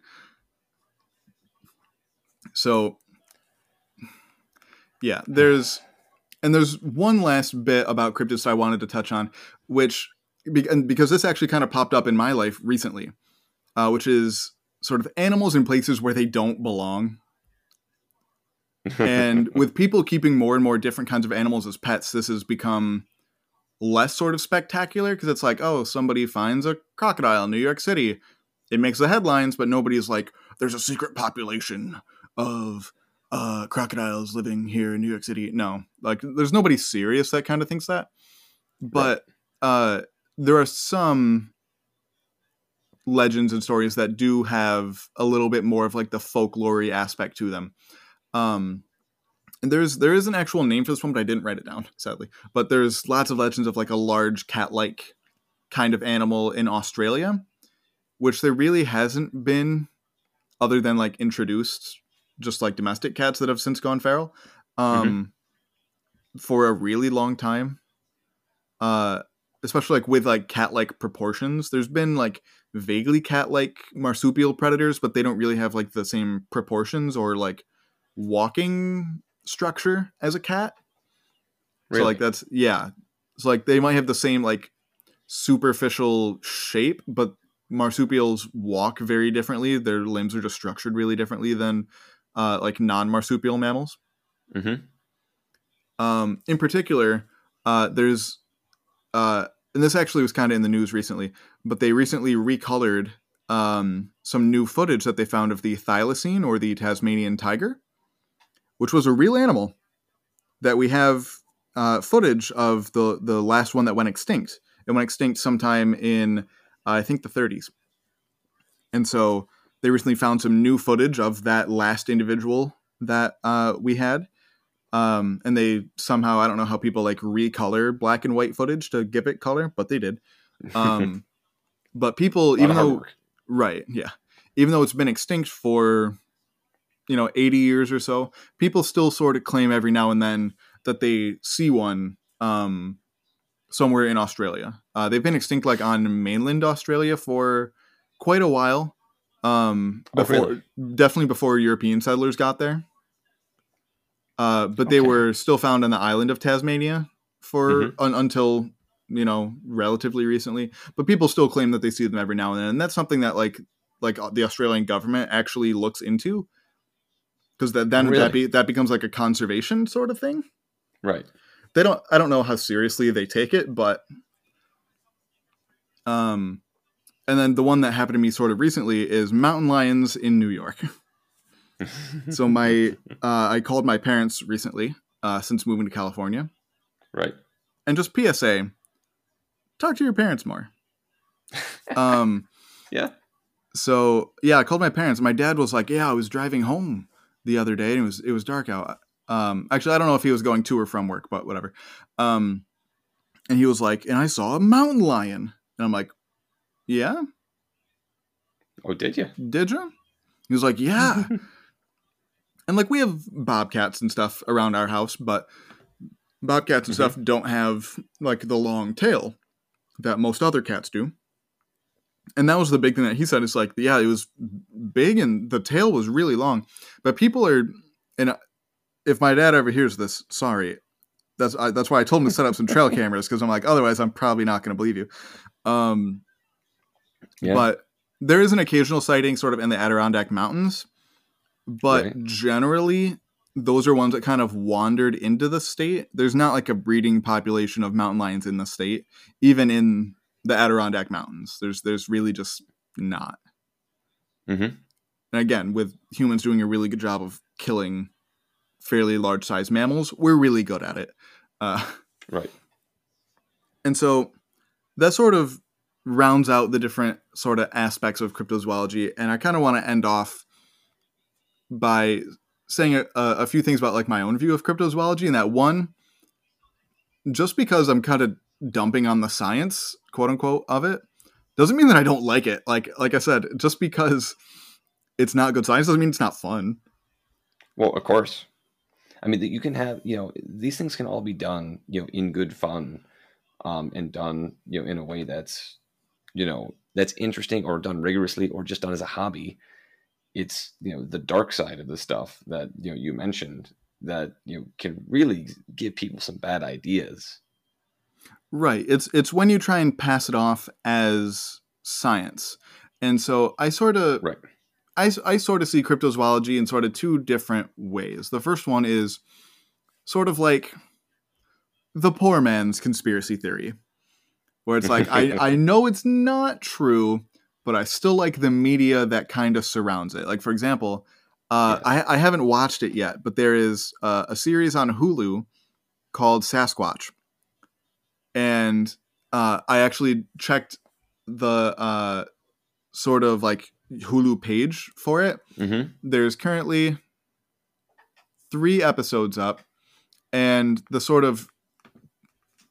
So, yeah, there's and there's one last bit about cryptids I wanted to touch on, which and because this actually kind of popped up in my life recently, uh, which is sort of animals in places where they don't belong. And with people keeping more and more different kinds of animals as pets, this has become less sort of spectacular because it's like, oh, somebody finds a crocodile in New York City. It makes the headlines, but nobody's like, there's a secret population of uh, crocodiles living here in New York City. No, like, there's nobody serious that kind of thinks that. But uh, there are some legends and stories that do have a little bit more of like the folklore aspect to them. Um, and there's there is an actual name for this one, but I didn't write it down, sadly. But there's lots of legends of like a large cat-like kind of animal in Australia, which there really hasn't been, other than like introduced, just like domestic cats that have since gone feral, um, for a really long time. Uh, especially like with like cat-like proportions. There's been like vaguely cat-like marsupial predators, but they don't really have like the same proportions or like walking structure as a cat. So like that's yeah. So like they might have the same like superficial shape, but marsupials walk very differently. Their limbs are just structured really differently than uh, like non-marsupial mammals. hmm Um, in particular, uh, there's uh, and this actually was kind of in the news recently, but they recently recolored um, some new footage that they found of the thylacine or the Tasmanian tiger, which was a real animal that we have uh, footage of the the last one that went extinct. It went extinct sometime in uh, I think the 30s, and so they recently found some new footage of that last individual that uh, we had. Um, and they somehow I don't know how people like recolor black and white footage to give it color, but they did. Um, but people, even though Right. Yeah. Even though it's been extinct for, you know, 80 years or so, people still sort of claim every now and then that they see one um, somewhere in Australia. Uh, they've been extinct like on mainland Australia for quite a while. Um, Oh, before, really? definitely before European settlers got there. uh, but they Okay. were still found on the island of Tasmania for Mhm. un, until you know relatively recently. But people still claim that they see them every now and then, and that's something that like like uh, the Australian government actually looks into because that then Really? that be, that becomes like a conservation sort of thing. Right. They don't. I don't know how seriously they take it, but um, and then the one that happened to me sort of recently is mountain lions in New York. so my uh, I called my parents recently uh, since moving to California, right. and just PSA, talk to your parents more. Um, Yeah. so yeah, I called my parents. My dad was like, "Yeah, I was driving home the other day, and it was it was dark out." Um, actually, I don't know if he was going to or from work, but whatever. Um, and he was like, "And I saw a mountain lion," and I'm like, "Yeah, Oh, did you? did you?" He was like, "Yeah." and like we have bobcats and stuff around our house, but bobcats and Mhm. stuff don't have like the long tail that most other cats do. And that was the big thing that he said. It's like, yeah, it was big and the tail was really long. But people are, and if my dad ever hears this, sorry, that's I, that's why I told him to set up some trail cameras because I'm like, otherwise, I'm probably not going to believe you. Um, Yeah. but there is an occasional sighting sort of in the Adirondack Mountains, but Right. generally those are ones that kind of wandered into the state. There's not like a breeding population of mountain lions in the state, even in the Adirondack Mountains. There's there's really just not. hmm And again, with humans doing a really good job of killing fairly large sized mammals, we're really good at it. Uh, Right. And so that sort of rounds out the different sort of aspects of cryptozoology. And I kind of want to end off by saying a, a few things about like my own view of cryptozoology. And that one, just because I'm kind of dumping on the science, quote unquote, of it, doesn't mean that I don't like it. Like like I said, just because it's not good science doesn't mean it's not fun. Well, of course. I mean, that you can have, you know, these things can all be done, you know, in good fun, um, and done, you know, in a way that's, you know, that's interesting or done rigorously or just done as a hobby. It's, you know, the dark side of the stuff that, you know, you mentioned that, you know, can really give people some bad ideas. Right. It's it's when you try and pass it off as science. And so I sort of Right. I, I sort of see cryptozoology in sort of two different ways. The first one is sort of like the poor man's conspiracy theory, where it's like, I, I know it's not true, but I still like the media that kind of surrounds it. Like, for example, uh, Yes. I, I haven't watched it yet, but there is uh, a series on Hulu called Sasquatch. And uh, I actually checked the uh, sort of like Hulu page for it. hmm There's currently three episodes up, and the sort of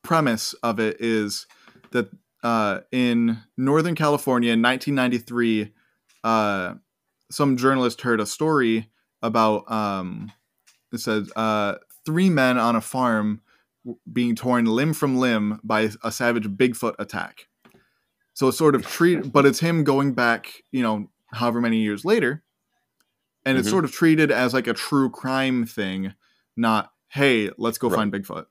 premise of it is that uh, in Northern California in 1993, uh, some journalist heard a story about um, it says uh, three men on a farm being torn limb from limb by a savage Bigfoot attack. So it's sort of treat, but it's him going back, you know, however many years later, and it's Mhm. sort of treated as like a true crime thing, not hey, let's go Right. find Bigfoot.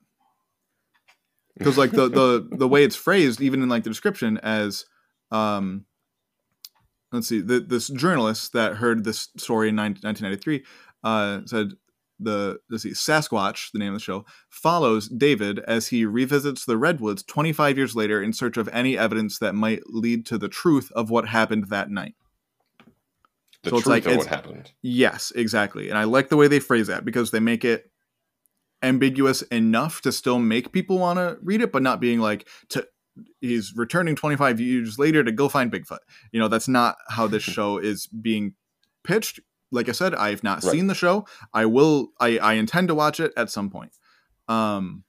Because like the the the way it's phrased, even in like the description, as um, let's see, the, this journalist that heard this story in 19, 1993 uh, said the let's see, Sasquatch, the name of the show, follows David as he revisits the redwoods 25 years later in search of any evidence that might lead to the truth of what happened that night. The So it's truth like of it's- what happened. Yes, exactly. And I like the way they phrase that because they make it ambiguous enough to still make people want to read it, but not being like to he's returning 25 years later to go find Bigfoot. You know, that's not how this show is being pitched. Like I said, I've not Right. seen the show. I will I, I intend to watch it at some point. Um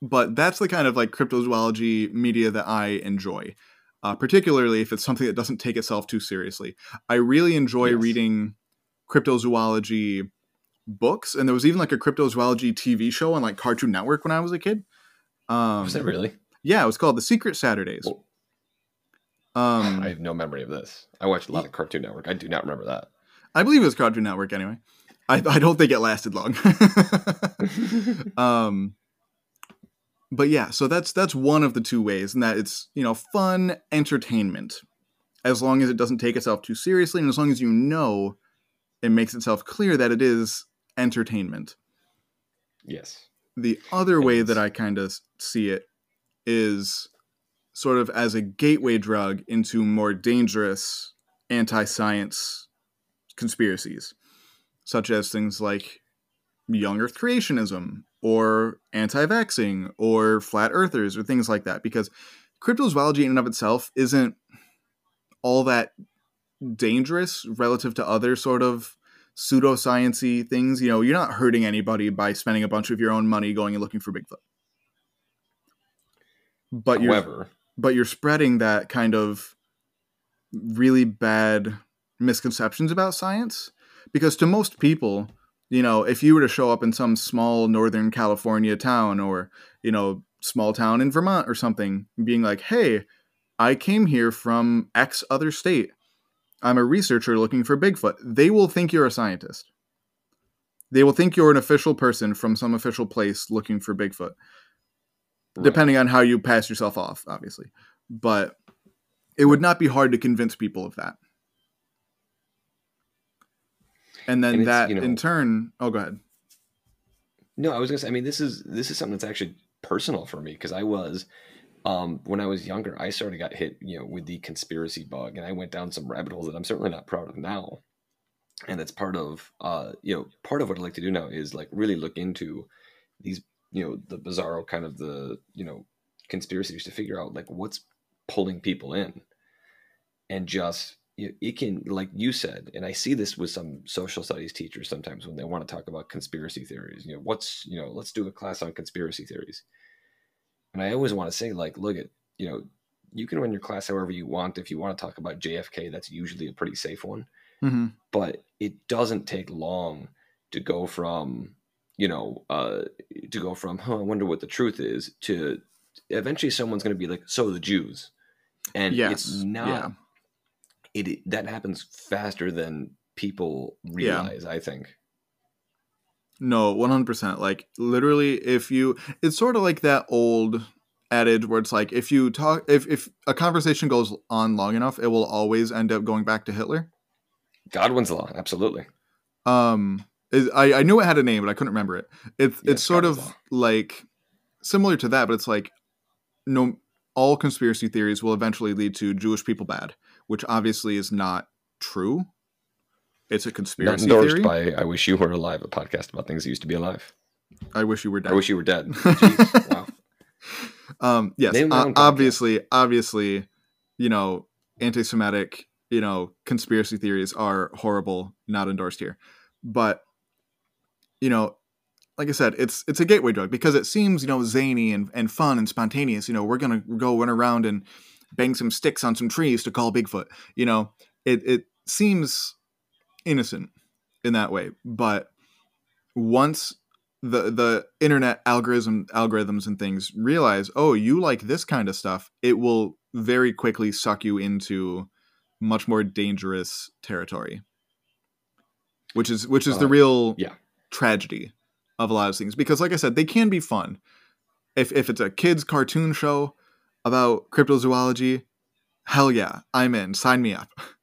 but that's the kind of like cryptozoology media that I enjoy. Uh, particularly if it's something that doesn't take itself too seriously. I really enjoy Yes. reading cryptozoology books, and there was even like a cryptozoology TV show on like Cartoon Network when I was a kid. Um, Was it really? Yeah, it was called The Secret Saturdays. Well, Um, I have no memory of this. I watched a lot of Cartoon Network. I do not remember that. I believe it was Cartoon Network anyway. I, I don't think it lasted long. um, but yeah, so that's that's one of the two ways, and that it's you know fun entertainment, as long as it doesn't take itself too seriously, and as long as you know it makes itself clear that it is entertainment. Yes. The other way that I kind of see it is sort of as a gateway drug into more dangerous anti-science conspiracies, such as things like young Earth creationism or anti-vaxxing or flat earthers or things like that because cryptozoology in and of itself isn't all that dangerous relative to other sort of pseudosciency things you know you're not hurting anybody by spending a bunch of your own money going and looking for bigfoot but However, you're but you're spreading that kind of really bad misconceptions about science because to most people you know, if you were to show up in some small Northern California town or, you know, small town in Vermont or something, being like, hey, I came here from X other state. I'm a researcher looking for Bigfoot. They will think you're a scientist. They will think you're an official person from some official place looking for Bigfoot, right. depending on how you pass yourself off, obviously. But it would not be hard to convince people of that and then And that you know- in turn oh go ahead No, I was gonna say. I mean, this is this is something that's actually personal for me because I was, um, when I was younger, I sort of got hit, you know, with the conspiracy bug, and I went down some rabbit holes that I'm certainly not proud of now. And it's part of, uh, you know, part of what I like to do now is like really look into these, you know, the bizarro kind of the, you know, conspiracies to figure out like what's pulling people in, and just you know, it can like you said and i see this with some social studies teachers sometimes when they want to talk about conspiracy theories you know what's you know let's do a class on conspiracy theories and i always want to say like look at you know you can run your class however you want. If you want to talk about jfk that's usually a pretty safe one. Mm-hmm. but it doesn't take long to go from you know uh to go from huh, i wonder what the truth is to eventually someone's going to be like so the jews. And yes. it's not yeah. it that happens faster than people Yeah. realize i think no 100% like literally if you it's sort of like that old adage where it's like if you talk if, if a conversation goes on long enough it will always end up going back to hitler. Godwin's law absolutely. Um is, I, I knew it had a name but i couldn't remember it. It's it's sort of Godwin's like similar to that but it's like no all conspiracy theories will eventually lead to jewish people bad which obviously is not true it's a conspiracy not endorsed theory? by i wish you were alive a podcast about things that used to be alive. I wish you were dead. I wish you were dead. Jeez, wow. Um yes Name their o- own podcast. obviously obviously you know anti-semitic you know conspiracy theories are horrible not endorsed here. But you know like i said it's it's a gateway drug because it seems you know zany and, and fun and spontaneous. You know we're gonna go run around and bang some sticks on some trees to call bigfoot. You know it it seems innocent in that way. But once the the internet algorithm algorithms and things realize oh you like this kind of stuff it will very quickly suck you into much more dangerous territory. Which is which is the Uh, real yeah. tragedy of a lot of things. Because like i said they can be fun. If if it's a kids cartoon show about cryptozoology hell yeah i'm in. Sign me up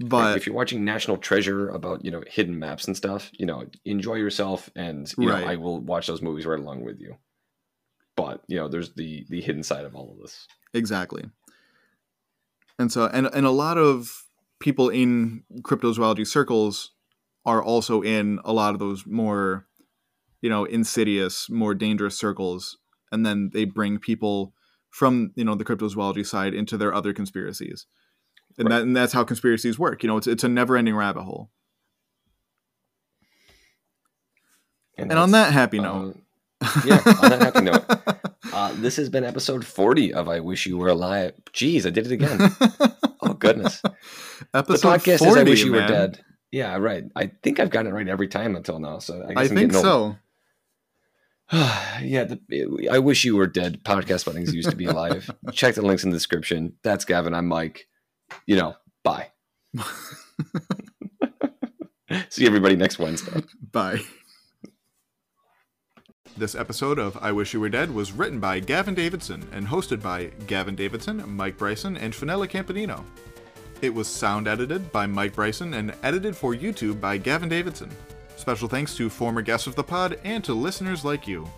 but if you're watching national treasure about you know hidden maps and stuff you know enjoy yourself and you Right. know i will watch those movies right along with you but you know there's the the hidden side of all of this Exactly. And so and and a lot of people in cryptozoology circles are also in a lot of those more you know insidious, more dangerous circles and then they bring people from, you know, the cryptozoology side into their other conspiracies. And Right. that and that's how conspiracies work. You know, it's it's a never-ending rabbit hole. And on that happy note. yeah, on that happy note. uh, this has been episode 40 of i wish you were alive jeez i did it again oh goodness the Episode podcast 40, is i wish you man. were dead yeah right i think i've gotten it right every time until now so i, guess I think so. yeah, the, I wish you were dead. Podcast about things used to be alive. Check the links in the description. That's Gavin. I'm Mike. You know, bye. See everybody next Wednesday. Bye. This episode of I Wish You Were Dead was written by Gavin Davidson and hosted by Gavin Davidson, Mike Bryson, and Finella Campanino. It was sound edited by Mike Bryson and edited for YouTube by Gavin Davidson. Special thanks to former guests of the pod and to listeners like you.